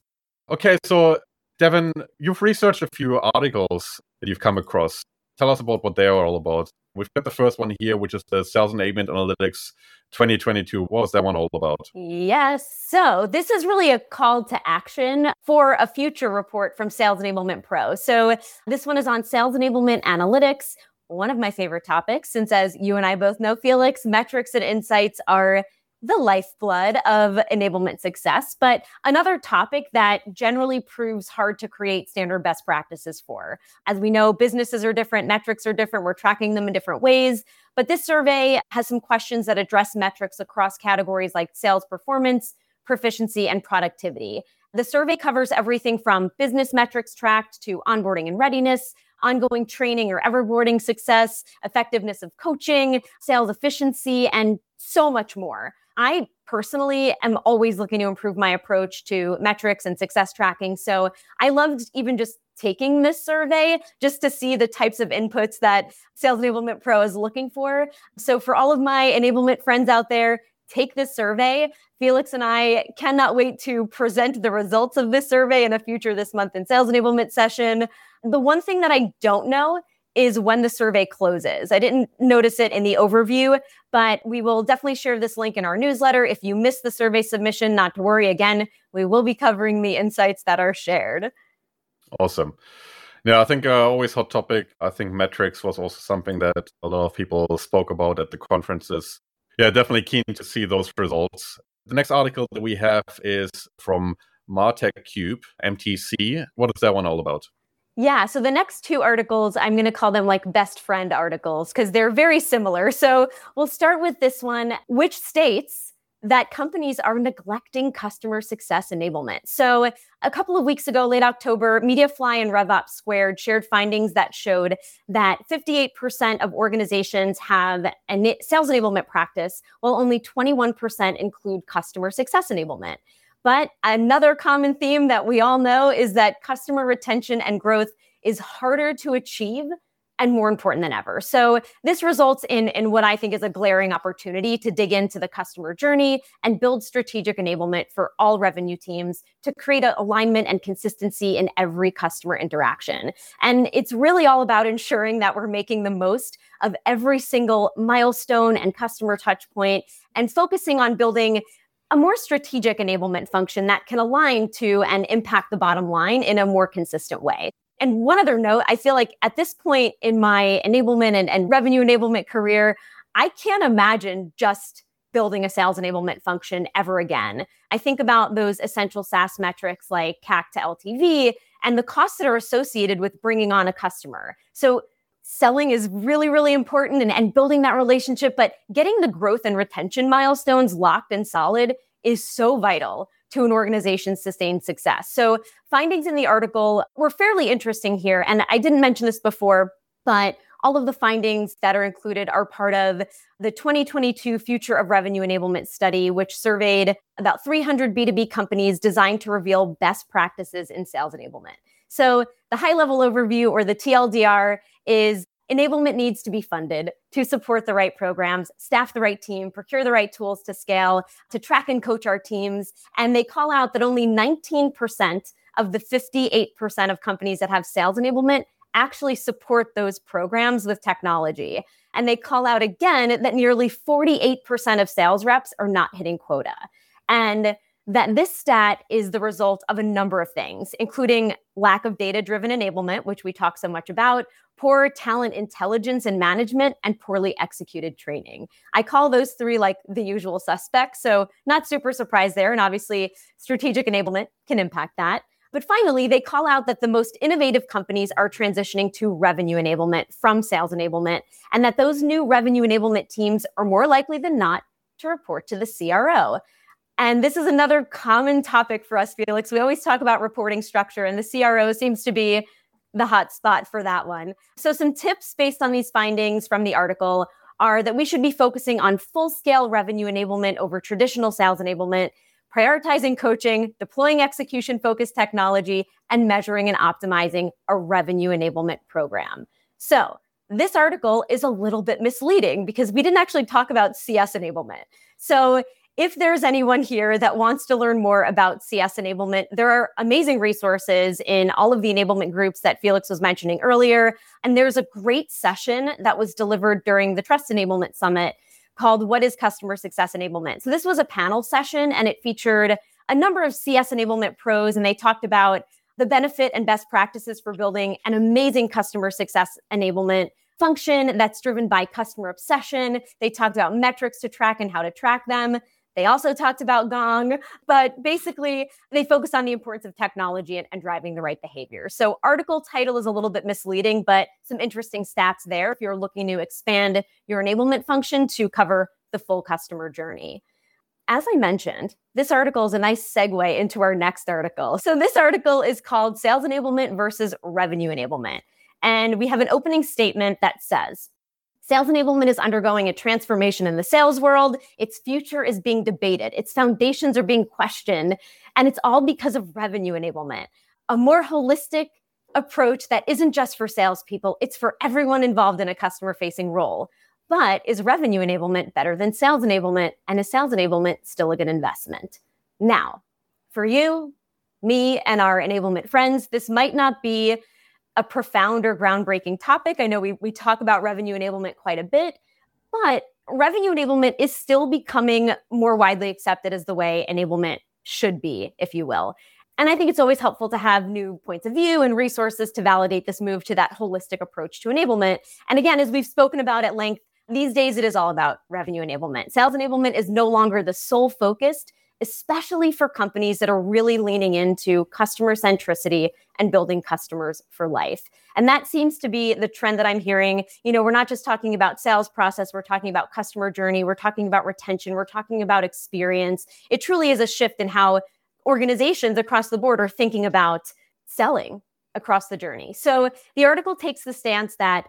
Okay, so Devon, you've researched a few articles that you've come across. Tell us about what they are all about. We've got the first one here, which is the Sales Enablement Analytics 2022. What was that one all about? Yes. So, this is really a call to action for a future report from Sales Enablement Pro. So, this one is on Sales Enablement Analytics, one of my favorite topics, since as you and I both know, Felix, metrics and insights are the lifeblood of enablement success, but another topic that generally proves hard to create standard best practices for. As we know, businesses are different, metrics are different, we're tracking them in different ways. But this survey has some questions that address metrics across categories like sales performance, proficiency, and productivity. The survey covers everything from business metrics tracked to onboarding and readiness, ongoing training or everboarding success, effectiveness of coaching, sales efficiency, and so much more. I personally am always looking to improve my approach to metrics and success tracking. So I loved even just taking this survey just to see the types of inputs that Sales Enablement Pro is looking for. So for all of my enablement friends out there, take this survey. Felix and I cannot wait to present the results of this survey in a future this month in sales enablement session. The one thing that I don't know is when the survey closes. I didn't notice it in the overview, but we will definitely share this link in our newsletter. If you missed the survey submission, not to worry. Again, we will be covering the insights that are shared. Awesome. Yeah, I think uh, always hot topic. I think metrics was also something that a lot of people spoke about at the conferences. Yeah, definitely keen to see those results. The next article that we have is from Martech Cube, MTC. What is that one all about? Yeah. So the next two articles, I'm going to call them like best friend articles because they're very similar. So we'll start with this one which states that companies are neglecting customer success enablement. So a couple of weeks ago, late October, Mediafly and RevOps Squared shared findings that showed that 58% of organizations have a sales enablement practice, while only 21% include customer success enablement. But another common theme that we all know is that customer retention and growth is harder to achieve and more important than ever. So this results in, in what I think is a glaring opportunity to dig into the customer journey and build strategic enablement for all revenue teams to create alignment and consistency in every customer interaction. And it's really all about ensuring that we're making the most of every single milestone and customer touch point and focusing on building a more strategic enablement function that can align to and impact the bottom line in a more consistent way. And one other note, I feel like at this point in my enablement and, and revenue enablement career, I can't imagine just building a sales enablement function ever again. I think about those essential SaaS metrics like CAC to LTV and the costs that are associated with bringing on a customer. So selling is really, really important and, and building that relationship, but getting the growth and retention milestones locked and solid is so vital to an organization's sustained success. So, findings in the article were fairly interesting here. And I didn't mention this before, but all of the findings that are included are part of the 2022 Future of Revenue Enablement study, which surveyed about 300 B2B companies designed to reveal best practices in sales enablement. So, the high level overview or the TLDR is enablement needs to be funded to support the right programs, staff the right team, procure the right tools to scale, to track and coach our teams. And they call out that only 19% of the 58% of companies that have sales enablement actually support those programs with technology. And they call out again that nearly 48% of sales reps are not hitting quota. And that this stat is the result of a number of things, including lack of data driven enablement, which we talk so much about, poor talent intelligence and management, and poorly executed training. I call those three like the usual suspects. So, not super surprised there. And obviously, strategic enablement can impact that. But finally, they call out that the most innovative companies are transitioning to revenue enablement from sales enablement, and that those new revenue enablement teams are more likely than not to report to the CRO. And this is another common topic for us, Felix. We always talk about reporting structure, and the CRO seems to be the hot spot for that one. So, some tips based on these findings from the article are that we should be focusing on full scale revenue enablement over traditional sales enablement, prioritizing coaching, deploying execution focused technology, and measuring and optimizing a revenue enablement program. So, this article is a little bit misleading because we didn't actually talk about CS enablement. So, if there's anyone here that wants to learn more about CS enablement, there are amazing resources in all of the enablement groups that Felix was mentioning earlier. And there's a great session that was delivered during the Trust Enablement Summit called What is Customer Success Enablement? So this was a panel session and it featured a number of CS enablement pros, and they talked about the benefit and best practices for building an amazing customer success enablement function that's driven by customer obsession. They talked about metrics to track and how to track them. They also talked about Gong, but basically they focused on the importance of technology and, and, driving the right behavior. So, article title is a little bit misleading, but some interesting stats there if you're looking to expand your enablement function to cover the full customer journey. As I mentioned, this article is a nice segue into our next article. So, this article is called Sales Enablement versus Revenue Enablement. And we have an opening statement that says, Sales enablement is undergoing a transformation in the sales world. Its future is being debated, its foundations are being questioned, and it's all because of revenue enablement. A more holistic approach that isn't just for salespeople, it's for everyone involved in a customer facing role. But is revenue enablement better than sales enablement? And is sales enablement still a good investment? Now, for you, me, and our enablement friends, this might not be a profound or groundbreaking topic. I know we, we talk about revenue enablement quite a bit, but revenue enablement is still becoming more widely accepted as the way enablement should be, if you will. And I think it's always helpful to have new points of view and resources to validate this move to that holistic approach to enablement. And again, as we've spoken about at length, these days it is all about revenue enablement. Sales enablement is no longer the sole focused especially for companies that are really leaning into customer centricity and building customers for life. And that seems to be the trend that I'm hearing. You know, we're not just talking about sales process, we're talking about customer journey, we're talking about retention, we're talking about experience. It truly is a shift in how organizations across the board are thinking about selling across the journey. So the article takes the stance that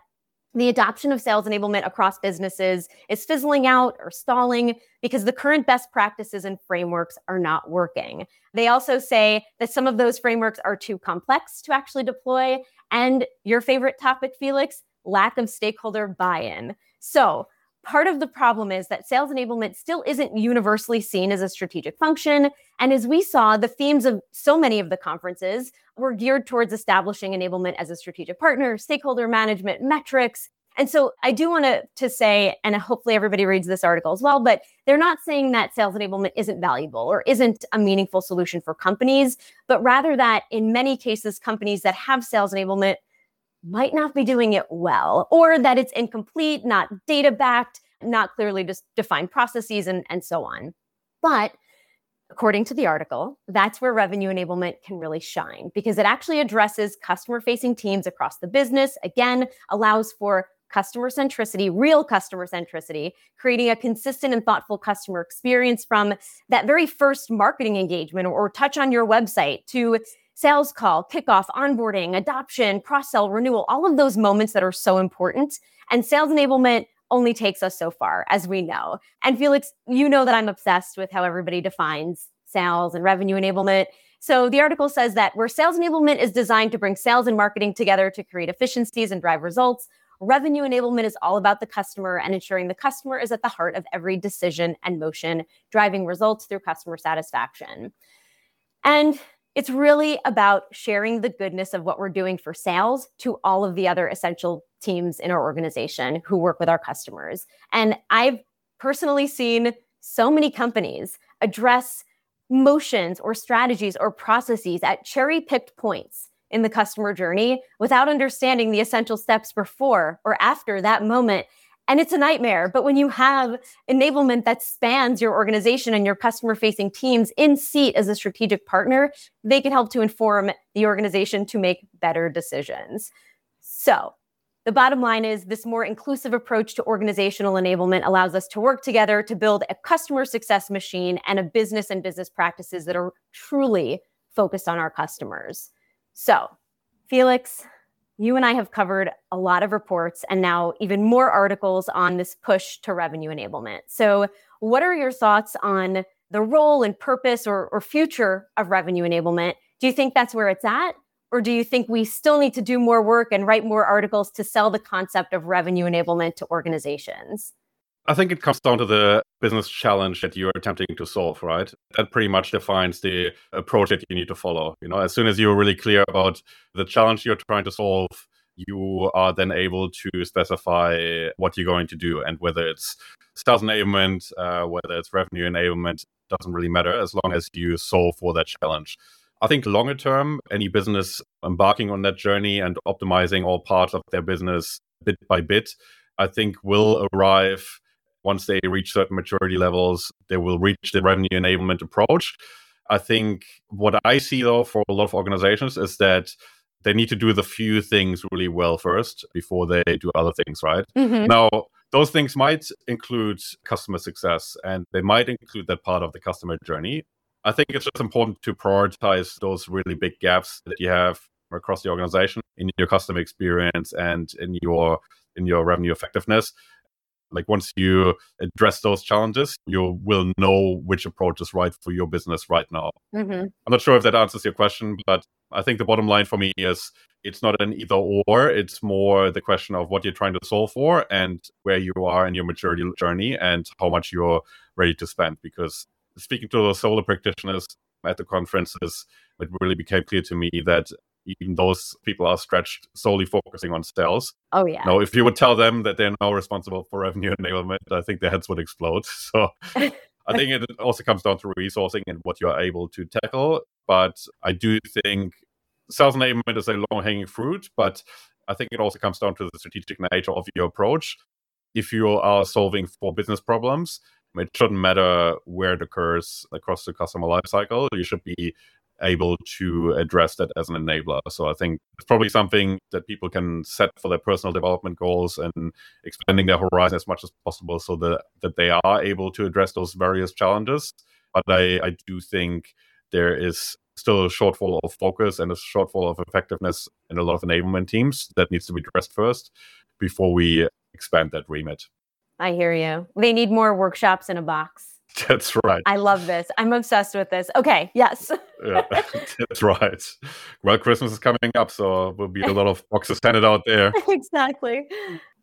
the adoption of sales enablement across businesses is fizzling out or stalling because the current best practices and frameworks are not working. They also say that some of those frameworks are too complex to actually deploy. And your favorite topic, Felix, lack of stakeholder buy in. So, part of the problem is that sales enablement still isn't universally seen as a strategic function. And as we saw, the themes of so many of the conferences were geared towards establishing enablement as a strategic partner, stakeholder management, metrics. And so I do want to, to say, and hopefully everybody reads this article as well, but they're not saying that sales enablement isn't valuable or isn't a meaningful solution for companies, but rather that in many cases, companies that have sales enablement might not be doing it well, or that it's incomplete, not data backed, not clearly just defined processes, and, and so on. But according to the article, that's where revenue enablement can really shine because it actually addresses customer facing teams across the business. Again, allows for customer centricity, real customer centricity, creating a consistent and thoughtful customer experience from that very first marketing engagement or, or touch on your website to sales call, kickoff, onboarding, adoption, cross sell, renewal, all of those moments that are so important. And sales enablement only takes us so far, as we know. And Felix, you know that I'm obsessed with how everybody defines sales and revenue enablement. So the article says that where sales enablement is designed to bring sales and marketing together to create efficiencies and drive results, revenue enablement is all about the customer and ensuring the customer is at the heart of every decision and motion, driving results through customer satisfaction. And it's really about sharing the goodness of what we're doing for sales to all of the other essential teams in our organization who work with our customers. And I've personally seen so many companies address motions or strategies or processes at cherry picked points in the customer journey without understanding the essential steps before or after that moment and it's a nightmare. But when you have enablement that spans your organization and your customer facing teams in seat as a strategic partner, they can help to inform the organization to make better decisions. So, the bottom line is this more inclusive approach to organizational enablement allows us to work together to build a customer success machine and a business and business practices that are truly focused on our customers. So, Felix, you and I have covered a lot of reports and now even more articles on this push to revenue enablement. So, what are your thoughts on the role and purpose or, or future of revenue enablement? Do you think that's where it's at? Or do you think we still need to do more work and write more articles to sell the concept of revenue enablement to organizations? I think it comes down to the business challenge that you're attempting to solve, right? That pretty much defines the approach that you need to follow. You know, as soon as you're really clear about the challenge you're trying to solve, you are then able to specify what you're going to do and whether it's sales enablement, uh, whether it's revenue enablement, doesn't really matter as long as you solve for that challenge. I think longer term, any business embarking on that journey and optimizing all parts of their business bit by bit, I think will arrive once they reach certain maturity levels, they will reach the revenue enablement approach. I think what I see though for a lot of organizations is that they need to do the few things really well first before they do other things, right? Mm-hmm. Now, those things might include customer success and they might include that part of the customer journey. I think it's just important to prioritize those really big gaps that you have across the organization in your customer experience and in your in your revenue effectiveness like once you address those challenges, you will know which approach is right for your business right now. Mm-hmm. I'm not sure if that answers your question, but I think the bottom line for me is it's not an either or. It's more the question of what you're trying to solve for and where you are in your maturity journey and how much you're ready to spend. Because speaking to the solo practitioners at the conferences, it really became clear to me that even those people are stretched solely focusing on sales. Oh yeah. Now, if you would tell them that they're now responsible for revenue enablement, I think their heads would explode. So I think it also comes down to resourcing and what you are able to tackle. But I do think sales enablement is a long hanging fruit, but I think it also comes down to the strategic nature of your approach. If you are solving for business problems, it shouldn't matter where it occurs across the customer lifecycle. You should be able to address that as an enabler. So I think it's probably something that people can set for their personal development goals and expanding their horizon as much as possible so that, that they are able to address those various challenges. But I, I do think there is still a shortfall of focus and a shortfall of effectiveness in a lot of enablement teams that needs to be addressed first before we expand that remit. I hear you. They need more workshops in a box. That's right. I love this. I'm obsessed with this. Okay, yes. yeah, that's right. Well, Christmas is coming up, so there'll be a lot of boxes handed out there. exactly.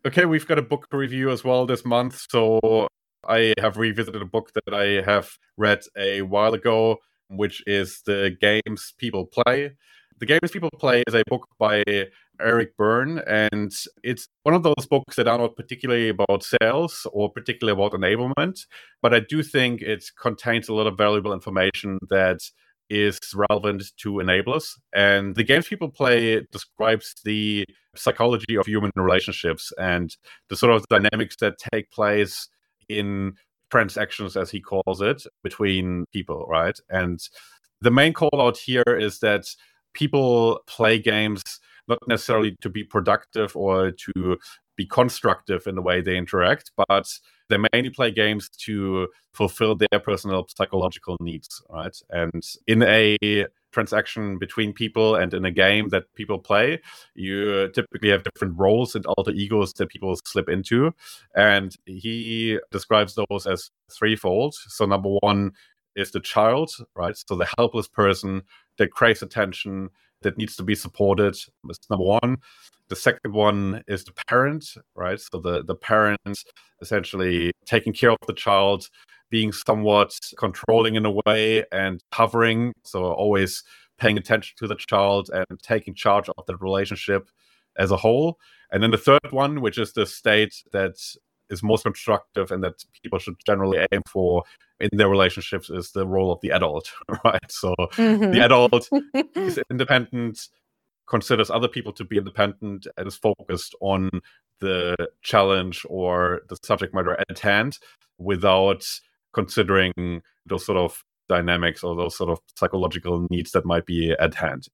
Okay, we've got a book review as well this month. So I have revisited a book that I have read a while ago, which is The Games People Play. The Games People Play is a book by Eric Berne, and it's one of those books that are not particularly about sales or particularly about enablement, but I do think it contains a lot of valuable information that is relevant to enablers. And the games people play describes the psychology of human relationships and the sort of dynamics that take place in transactions, as he calls it, between people, right? And the main call out here is that people play games not necessarily to be productive or to be constructive in the way they interact, but they mainly play games to fulfill their personal psychological needs, right? And in a transaction between people and in a game that people play, you typically have different roles and alter egos that people slip into. And he describes those as threefold. So, number one is the child, right? So, the helpless person that craves attention, that needs to be supported. That's number one. The second one is the parent, right? So the the parent essentially taking care of the child, being somewhat controlling in a way and covering, so always paying attention to the child and taking charge of the relationship as a whole. And then the third one, which is the state that is most constructive and that people should generally aim for in their relationships is the role of the adult, right? So mm-hmm. the adult is independent, considers other people to be independent, and is focused on the challenge or the subject matter at hand without considering those sort of dynamics or those sort of psychological needs that might be at hand.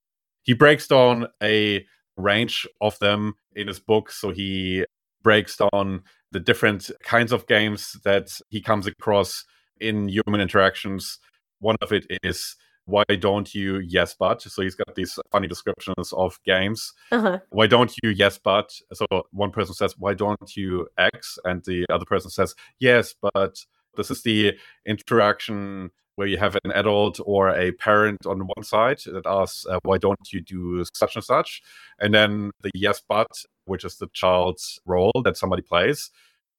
He breaks down a range of them in his book. So he breaks down the different kinds of games that he comes across in human interactions. One of it is why don't you yes but? So he's got these funny descriptions of games. Uh-huh. why don't you yes but? So one person says why don't you x? And the other person says yes but this is the interaction where you have an adult or a parent on one side that asks uh, why don't you do such and such? And then the yes but which is the child's role that somebody plays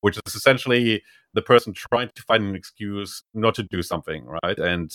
which is essentially the person trying to find an excuse not to do something, right? And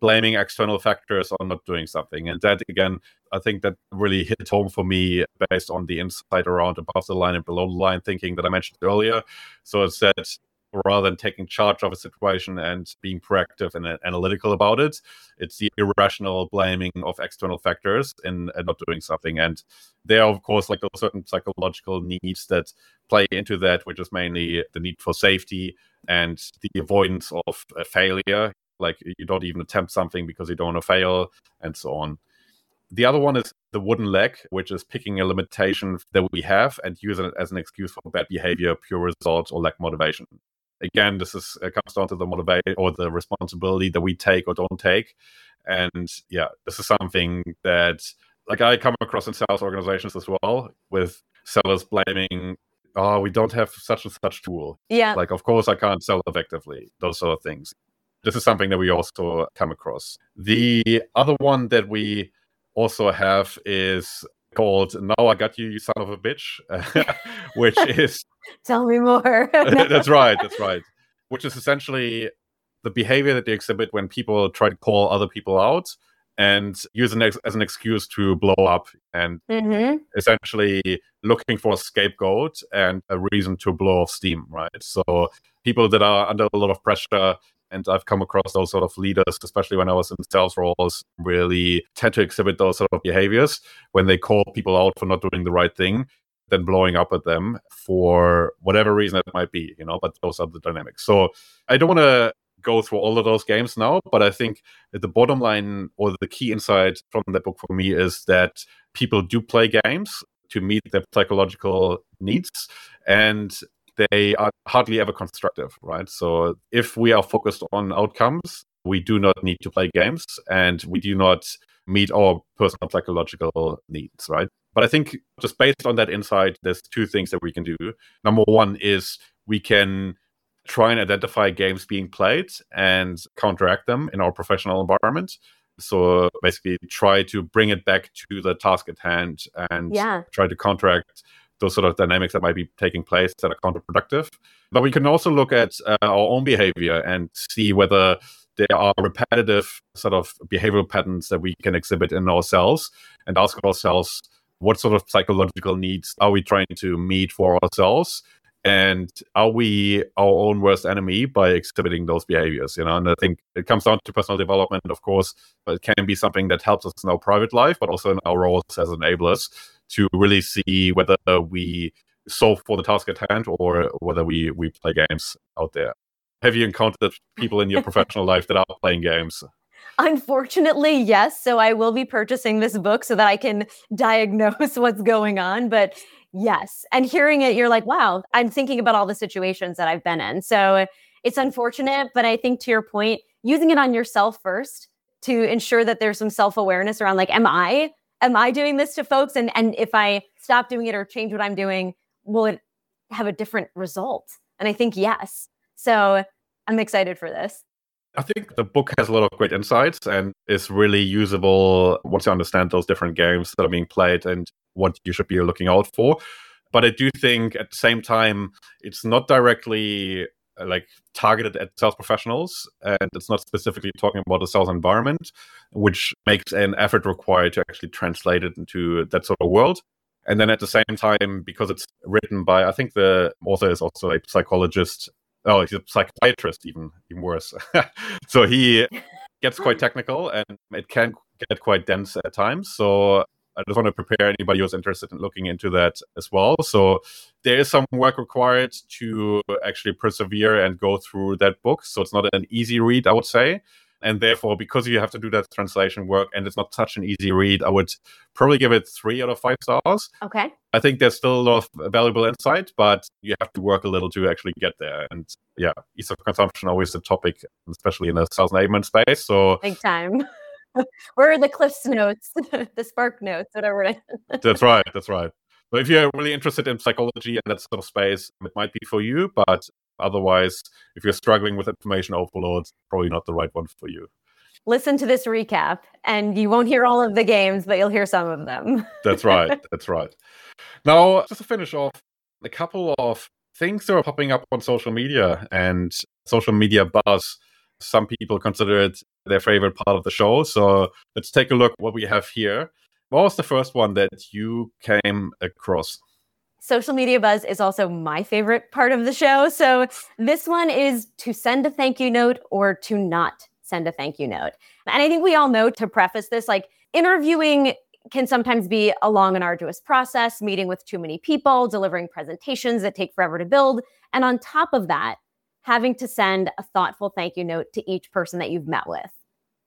blaming external factors on not doing something. And that, again, I think that really hit home for me based on the insight around above the line and below the line thinking that I mentioned earlier. So it's that rather than taking charge of a situation and being proactive and uh, analytical about it. It's the irrational blaming of external factors and, and uh, not doing something. And there are, of course, like certain psychological needs that play into that, which is mainly the need for safety and the avoidance of failure. Like you don't even attempt something because you don't want to fail, and so on. The other one is the wooden leg, which is picking a limitation that we have and using it as an excuse for bad behavior, pure results, or lack motivation again, this is it comes down to the motivation or the responsibility that we take or don't take. And yeah, this is something that like I come across in sales organizations as well with sellers blaming, oh, we don't have such and such tool. Yeah. Like, of course, I can't sell effectively, those sort of things. This is something that we also come across. The other one that we also have is called "Now I Got You, You Son of a Bitch," which is tell me more. that's right. That's right. Which is essentially the behavior that they exhibit when people try to call other people out and use it as an excuse to blow up and mm-hmm. essentially looking for a scapegoat and a reason to blow off steam, right? So people that are under a lot of pressure and I've come across those sort of leaders, especially when I was in sales roles, really tend to exhibit those sort of behaviors when they call people out for not doing the right thing, then blowing up at them for whatever reason it might be, you know, but those are the dynamics. So I don't want to go through all of those games now, but I think the bottom line or the key insight from that book for me is that people do play games to meet their psychological needs and they are hardly ever constructive, right? So if we are focused on outcomes, we do not need to play games and we do not meet our personal psychological needs, right? But I think just based on that insight, there's two things that we can do. Number one is we can try and identify games being played and counteract them in our professional environment. So basically, try to bring it back to the task at hand and yeah. try to counteract those sort of dynamics that might be taking place that are counterproductive. But we can also look at uh, our own behavior and see whether there are repetitive sort of behavioral patterns that we can exhibit in ourselves and ask ourselves what sort of psychological needs are we trying to meet for ourselves? And are we our own worst enemy by exhibiting those behaviors you know? And i think it comes down to personal development of course but it can be something that helps us in our private life but also in our roles as enablers to really see whether we solve for the task at hand or whether we we play games out there have you encountered people in your professional life that are playing games Unfortunately, yes. So I will be purchasing this book so that I can diagnose what's going on. But Yes. And hearing it, you're like, wow, I'm thinking about all the situations that I've been in. So it's unfortunate, but I think to your point, using it on yourself first to ensure that there's some self-awareness around like, am I, am I doing this to folks? And and if I stop doing it or change what I'm doing, will it have a different result? And I think yes. So I'm excited for this. I think the book has a lot of great insights and is really usable once you understand those different games that are being played and what you should be looking out for. But I do think at the same time, it's not directly uh, like targeted at sales professionals and it's not specifically talking about the sales environment, which makes an effort required to actually translate it into that sort of world. And then at the same time, because it's written by, I think the author is also a psychologist oh, he's a psychiatrist, even even worse. so he gets quite technical, and it can get quite dense at times. So I just want to prepare anybody who's interested in looking into that as well. So there is some work required to actually persevere and go through that book. So it's not an easy read, I would say. And therefore, because you have to do that translation work and it's not such an easy read, I would probably give it three out of five stars. Okay. I think there's still a lot of valuable insight, but you have to work a little to actually get there. And yeah, ease of consumption always a topic, especially in the sales enablement space. So big time. Where are the Cliffs notes, the Spark notes, whatever? that's right. That's right. But if you're really interested in psychology and that sort of space, it might be for you. But Otherwise, if you're struggling with information overload, oh, probably not the right one for you. Listen to this recap, and you won't hear all of the games, but you'll hear some of them. That's right. That's right. Now, just to finish off, a couple of things that are popping up on social media and social media buzz. Some people consider it their favorite part of the show. So let's take a look what we have here. What was the first one that you came across? Social media buzz is also my favorite part of the show. So this one is to send a thank you note or to not send a thank you note. And I think we all know to preface this, like interviewing can sometimes be a long and arduous process, meeting with too many people, delivering presentations that take forever to build. And on top of that, having to send a thoughtful thank you note to each person that you've met with.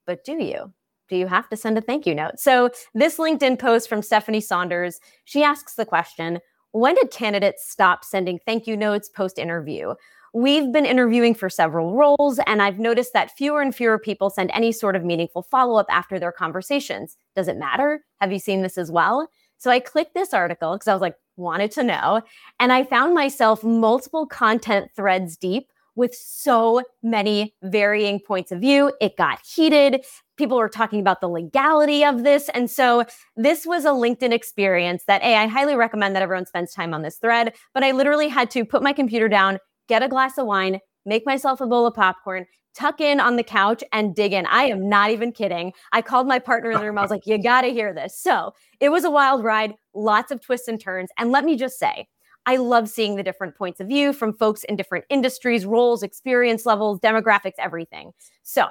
But do you? Do you have to send a thank you note? So, this LinkedIn post from Stephanie Saunders, she asks the question when did candidates stop sending thank you notes post interview? We've been interviewing for several roles, and I've noticed that fewer and fewer people send any sort of meaningful follow up after their conversations. Does it matter? Have you seen this as well? So I clicked this article because I was like, wanted to know. And I found myself multiple content threads deep with so many varying points of view. It got heated. People were talking about the legality of this. And so this was a LinkedIn experience that, A, I highly recommend that everyone spends time on this thread. But I literally had to put my computer down, get a glass of wine, make myself a bowl of popcorn, tuck in on the couch and dig in. I am not even kidding. I called my partner in the room. I was like, you got to hear this. So it was a wild ride, lots of twists and turns. And let me just say, I love seeing the different points of view from folks in different industries, roles, experience levels, demographics, everything. So,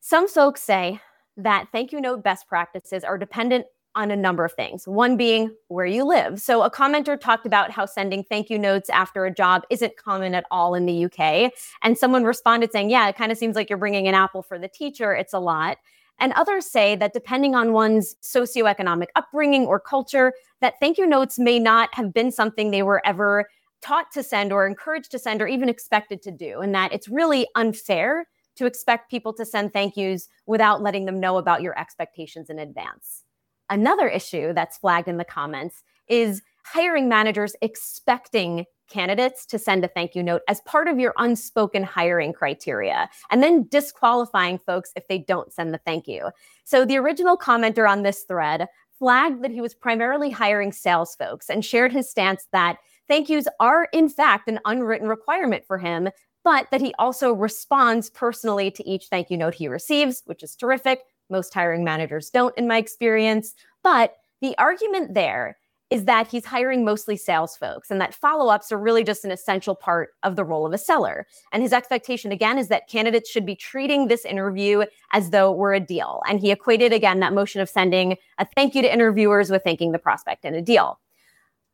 some folks say that thank you note best practices are dependent on a number of things, one being where you live. So, a commenter talked about how sending thank you notes after a job isn't common at all in the UK. And someone responded saying, Yeah, it kind of seems like you're bringing an apple for the teacher. It's a lot. And others say that depending on one's socioeconomic upbringing or culture, that thank you notes may not have been something they were ever taught to send or encouraged to send or even expected to do. And that it's really unfair to expect people to send thank yous without letting them know about your expectations in advance. Another issue that's flagged in the comments is hiring managers expecting candidates to send a thank you note as part of your unspoken hiring criteria, and then disqualifying folks if they don't send the thank you. So the original commenter on this thread flagged that he was primarily hiring sales folks and shared his stance that thank yous are, in fact, an unwritten requirement for him, but that he also responds personally to each thank you note he receives, which is terrific. Most hiring managers don't, in my experience. But the argument there is that he's hiring mostly sales folks and that follow ups are really just an essential part of the role of a seller. And his expectation, again, is that candidates should be treating this interview as though it were a deal. And he equated, again, that motion of sending a thank you to interviewers with thanking the prospect in a deal.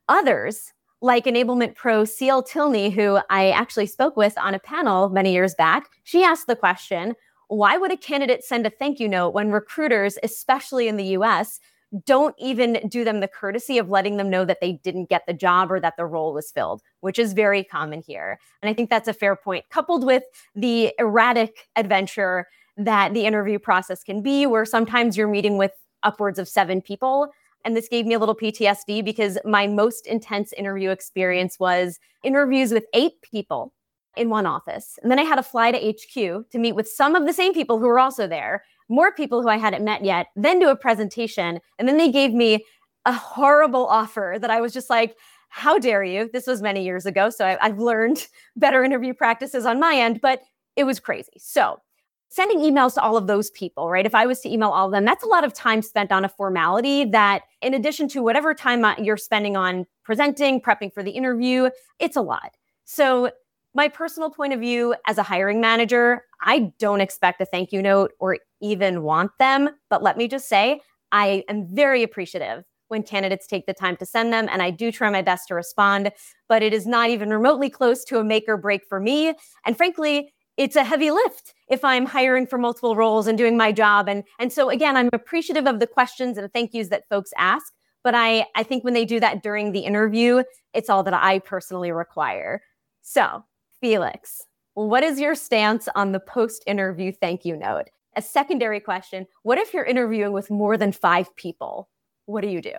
Others, like Enablement Pro CL Tilney, who I actually spoke with on a panel many years back, she asked the question why would a candidate send a thank you note when recruiters, especially in the US, don't even do them the courtesy of letting them know that they didn't get the job or that the role was filled, which is very common here. And I think that's a fair point, coupled with the erratic adventure that the interview process can be, where sometimes you're meeting with upwards of seven people. And this gave me a little PTSD because my most intense interview experience was interviews with eight people in one office. And then I had to fly to HQ to meet with some of the same people who were also there more people who I hadn't met yet, then do a presentation. And then they gave me a horrible offer that I was just like, how dare you? This was many years ago. So I, have learned better interview practices on my end, but it was crazy. So sending emails to all of those people, right? If I was to email all of them, that's a lot of time spent on a formality that, in addition to whatever time uh, you're spending on presenting, prepping for the interview, it's a lot. So my personal point of view as a hiring manager, I don't expect a thank you note or even want them. But let me just say, I am very appreciative when candidates take the time to send them, and I do try my best to respond. But it is not even remotely close to a make or break for me. And frankly, it's a heavy lift if I'm hiring for multiple roles and doing my job. And, and so, again, I'm appreciative of the questions and thank yous that folks ask. But I, I think when they do that during the interview, it's all that I personally require. So, Felix, what is your stance on the post interview thank you note? A secondary question What if you're interviewing with more than five people? What do you do?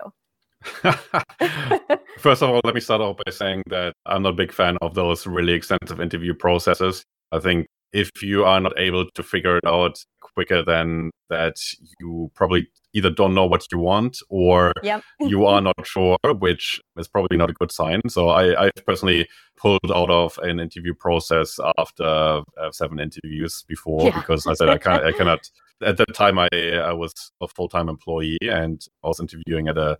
First of all, let me start off by saying that I'm not a big fan of those really extensive interview processes. I think if you are not able to figure it out quicker than that, you probably either don't know what you want or yep. you are not sure, which is probably not a good sign. So I, I personally pulled out of an interview process after uh, seven interviews before yeah. because I said I, can't, I cannot. At that time, I, I was a full time employee and I was interviewing at a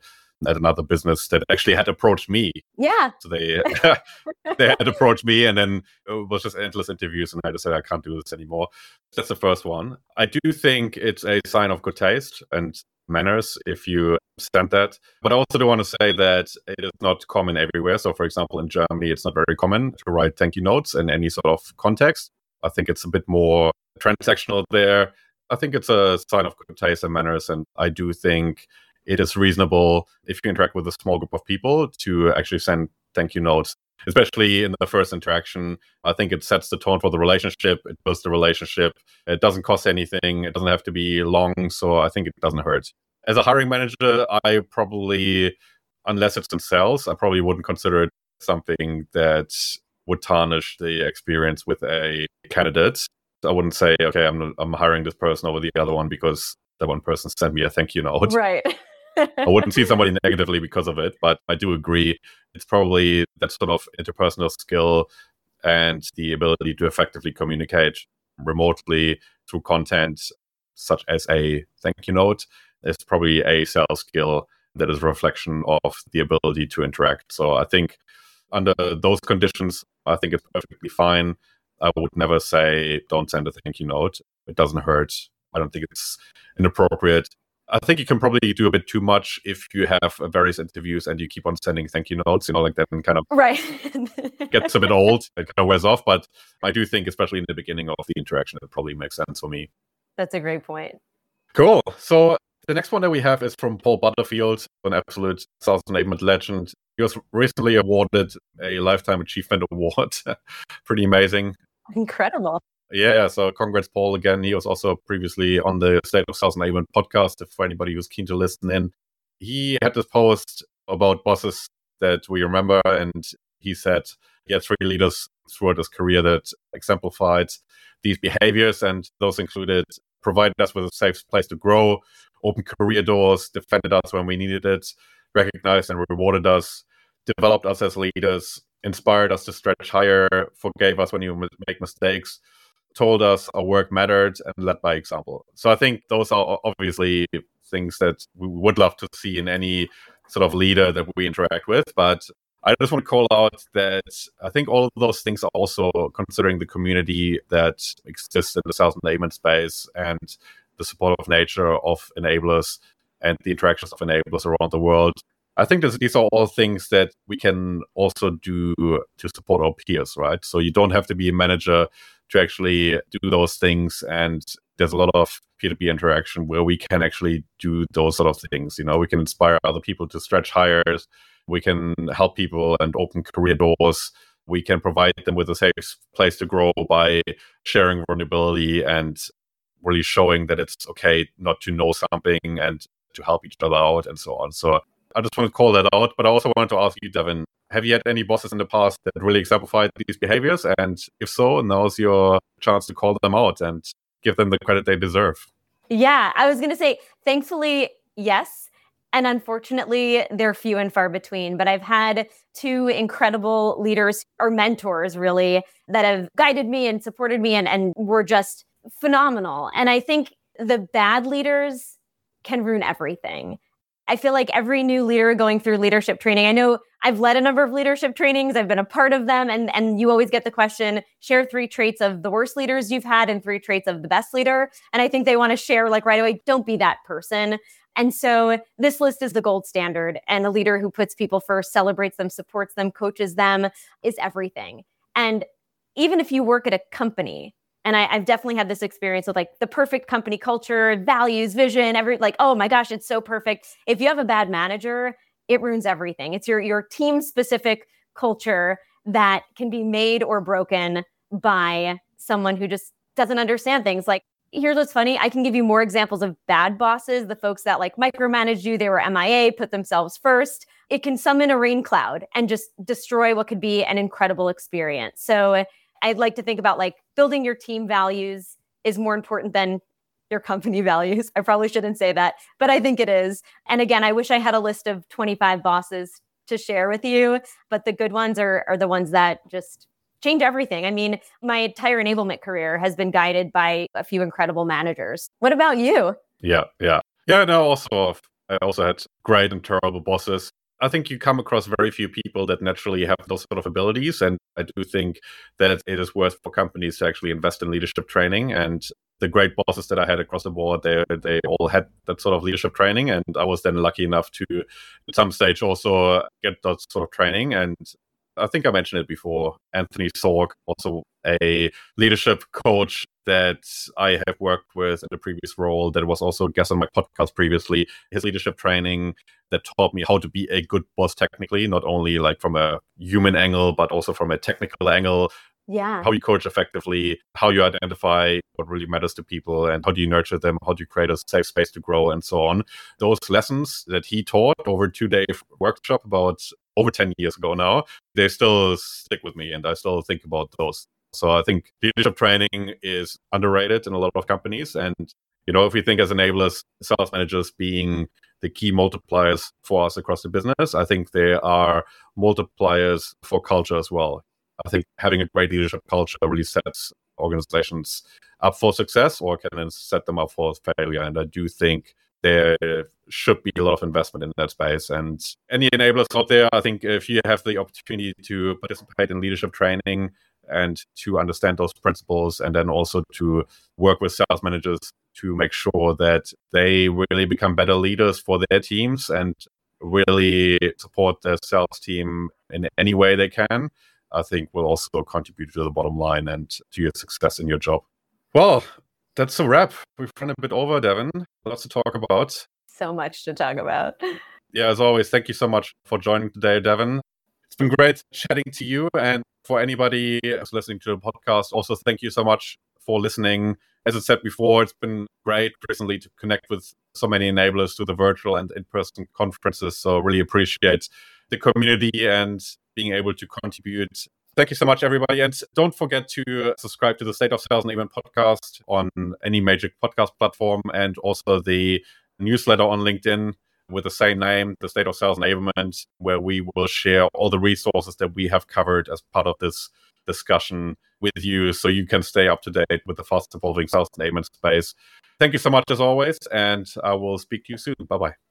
at another business that actually had approached me. Yeah. So they they had approached me, and then it was just endless interviews, and I just said I can't do this anymore. That's the first one. I do think it's a sign of good taste and manners if you send that. But I also do want to say that it is not common everywhere. So, for example, in Germany, it's not very common to write thank you notes in any sort of context. I think it's a bit more transactional there. I think it's a sign of good taste and manners, and I do think it is reasonable if you interact with a small group of people to actually send thank you notes especially in the first interaction. I think it sets the tone for the relationship it builds the relationship it doesn't cost anything it doesn't have to be long so i think it doesn't hurt. As a hiring manager i probably unless it's in sales i probably wouldn't consider it something that would tarnish the experience with a candidate. I wouldn't say okay i'm, I'm hiring this person over the other one because that one person sent me a thank you note. Right I wouldn't see somebody negatively because of it, but I do agree. It's probably that sort of interpersonal skill and the ability to effectively communicate remotely through content, such as a thank you note, is probably a sales skill that is a reflection of the ability to interact. So I think under those conditions, I think it's perfectly fine. I would never say don't send a thank you note. It doesn't hurt. I don't think it's inappropriate. I think you can probably do a bit too much if you have uh, various interviews and you keep on sending thank you notes, you know, like that and kind of right gets a bit old. It kind of wears off. But I do think, especially in the beginning of the interaction, it probably makes sense for me. That's a great point. Cool. So the next one that we have is from Paul Butterfield, an absolute sales enablement legend. He was recently awarded a Lifetime Achievement Award. Pretty amazing. Incredible. Yeah, so congrats, Paul, again. He was also previously on the State of Sales Enablement podcast, for anybody who's keen to listen in. He had this post about bosses that we remember, and he said he had three leaders throughout his career that exemplified these behaviors, and those included provided us with a safe place to grow, opened career doors, defended us when we needed it, recognized and rewarded us, developed us as leaders, inspired us to stretch higher, forgave us when you make mistakes, told us our work mattered, and led by example. So I think those are obviously things that we would love to see in any sort of leader that we interact with. But I just want to call out that I think all of those things are also considering the community that exists in the sales enablement space and the support of nature of enablers and the interactions of enablers around the world. I think this, these are all things that we can also do to support our peers, right? So you don't have to be a manager to actually do those things. And there's a lot of peer-to-peer interaction where we can actually do those sort of things. You know, we can inspire other people to stretch higher. We can help people and open career doors. We can provide them with a safe place to grow by sharing vulnerability and really showing that it's okay not to know something and to help each other out and so on. So I just want to call that out. But I also wanted to ask you, Devon, have you had any bosses in the past that really exemplified these behaviors? And if so, now's your chance to call them out and give them the credit they deserve. Yeah, I was going to say, thankfully, yes. And unfortunately, they're few and far between. But I've had two incredible leaders or mentors, really, that have guided me and supported me and, and were just phenomenal. And I think the bad leaders can ruin everything. I feel like every new leader going through leadership training, I know I've led a number of leadership trainings, I've been a part of them, and, and you always get the question share three traits of the worst leaders you've had and three traits of the best leader. And I think they want to share, like right away, don't be that person. And so this list is the gold standard. And a leader who puts people first, celebrates them, supports them, coaches them is everything. And even if you work at a company, and I, have definitely had this experience with like the perfect company culture, values, vision, every like, oh my gosh, it's so perfect. If you have a bad manager, it ruins everything. It's your your team specific culture that can be made or broken by someone who just doesn't understand things. Like, here's what's funny. I can give you more examples of bad bosses, the folks that like micromanage you, they were MIA, put themselves first. It can summon a rain cloud and just destroy what could be an incredible experience. So I'd like to think about like building your team values is more important than your company values. I probably shouldn't say that, but I think it is. And again, I wish I had a list of 25 bosses to share with you, but the good ones are, are the ones that just change everything. I mean, my entire enablement career has been guided by a few incredible managers. What about you? Yeah, yeah. Yeah, no, also I also had great and terrible bosses. I think you come across very few people that naturally have those sort of abilities. And I do think that it is worth for companies to actually invest in leadership training. And the great bosses that I had across the board, they they all had that sort of leadership training. And I was then lucky enough to, at some stage, also get that sort of training. And I think I mentioned it before. Anthony Sorg, also a leadership coach that I have worked with in a previous role, that was also a guest on my podcast previously. His leadership training that taught me how to be a good boss technically, not only like from a human angle, but also from a technical angle. Yeah. How you coach effectively, how you identify what really matters to people, and how do you nurture them, how do you create a safe space to grow, and so on. Those lessons that he taught over two day workshop about over 10 years ago now, they still stick with me and I still think about those. So I think leadership training is underrated in a lot of companies. And, you know, if we think as enablers, sales managers being the key multipliers for us across the business, I think there are multipliers for culture as well. I think having a great leadership culture really sets organizations up for success or can set them up for failure. And I do think there should be a lot of investment in that space. And any enablers out there, I think if you have the opportunity to participate in leadership training and to understand those principles, and then also to work with sales managers to make sure that they really become better leaders for their teams and really support their sales team in any way they can, I think will also contribute to the bottom line and to your success in your job. Well, that's a wrap. We've run a bit over, Devon. Lots to talk about. So much to talk about. Yeah, as always, thank you so much for joining today, Devon. It's been great chatting to you. And for anybody who's listening to the podcast, also thank you so much for listening. As I said before, it's been great recently to connect with so many enablers through the virtual and in person conferences. So, really appreciate the community and being able to contribute. Thank you so much, everybody. And don't forget to uh, subscribe to the State of Sales Enablement podcast on any major podcast platform and also the newsletter on LinkedIn with the same name, the State of Sales Enablement, where we will share all the resources that we have covered as part of this discussion with you so you can stay up to date with the fast evolving sales enablement space. Thank you so much as always, and I will speak to you soon. Bye bye.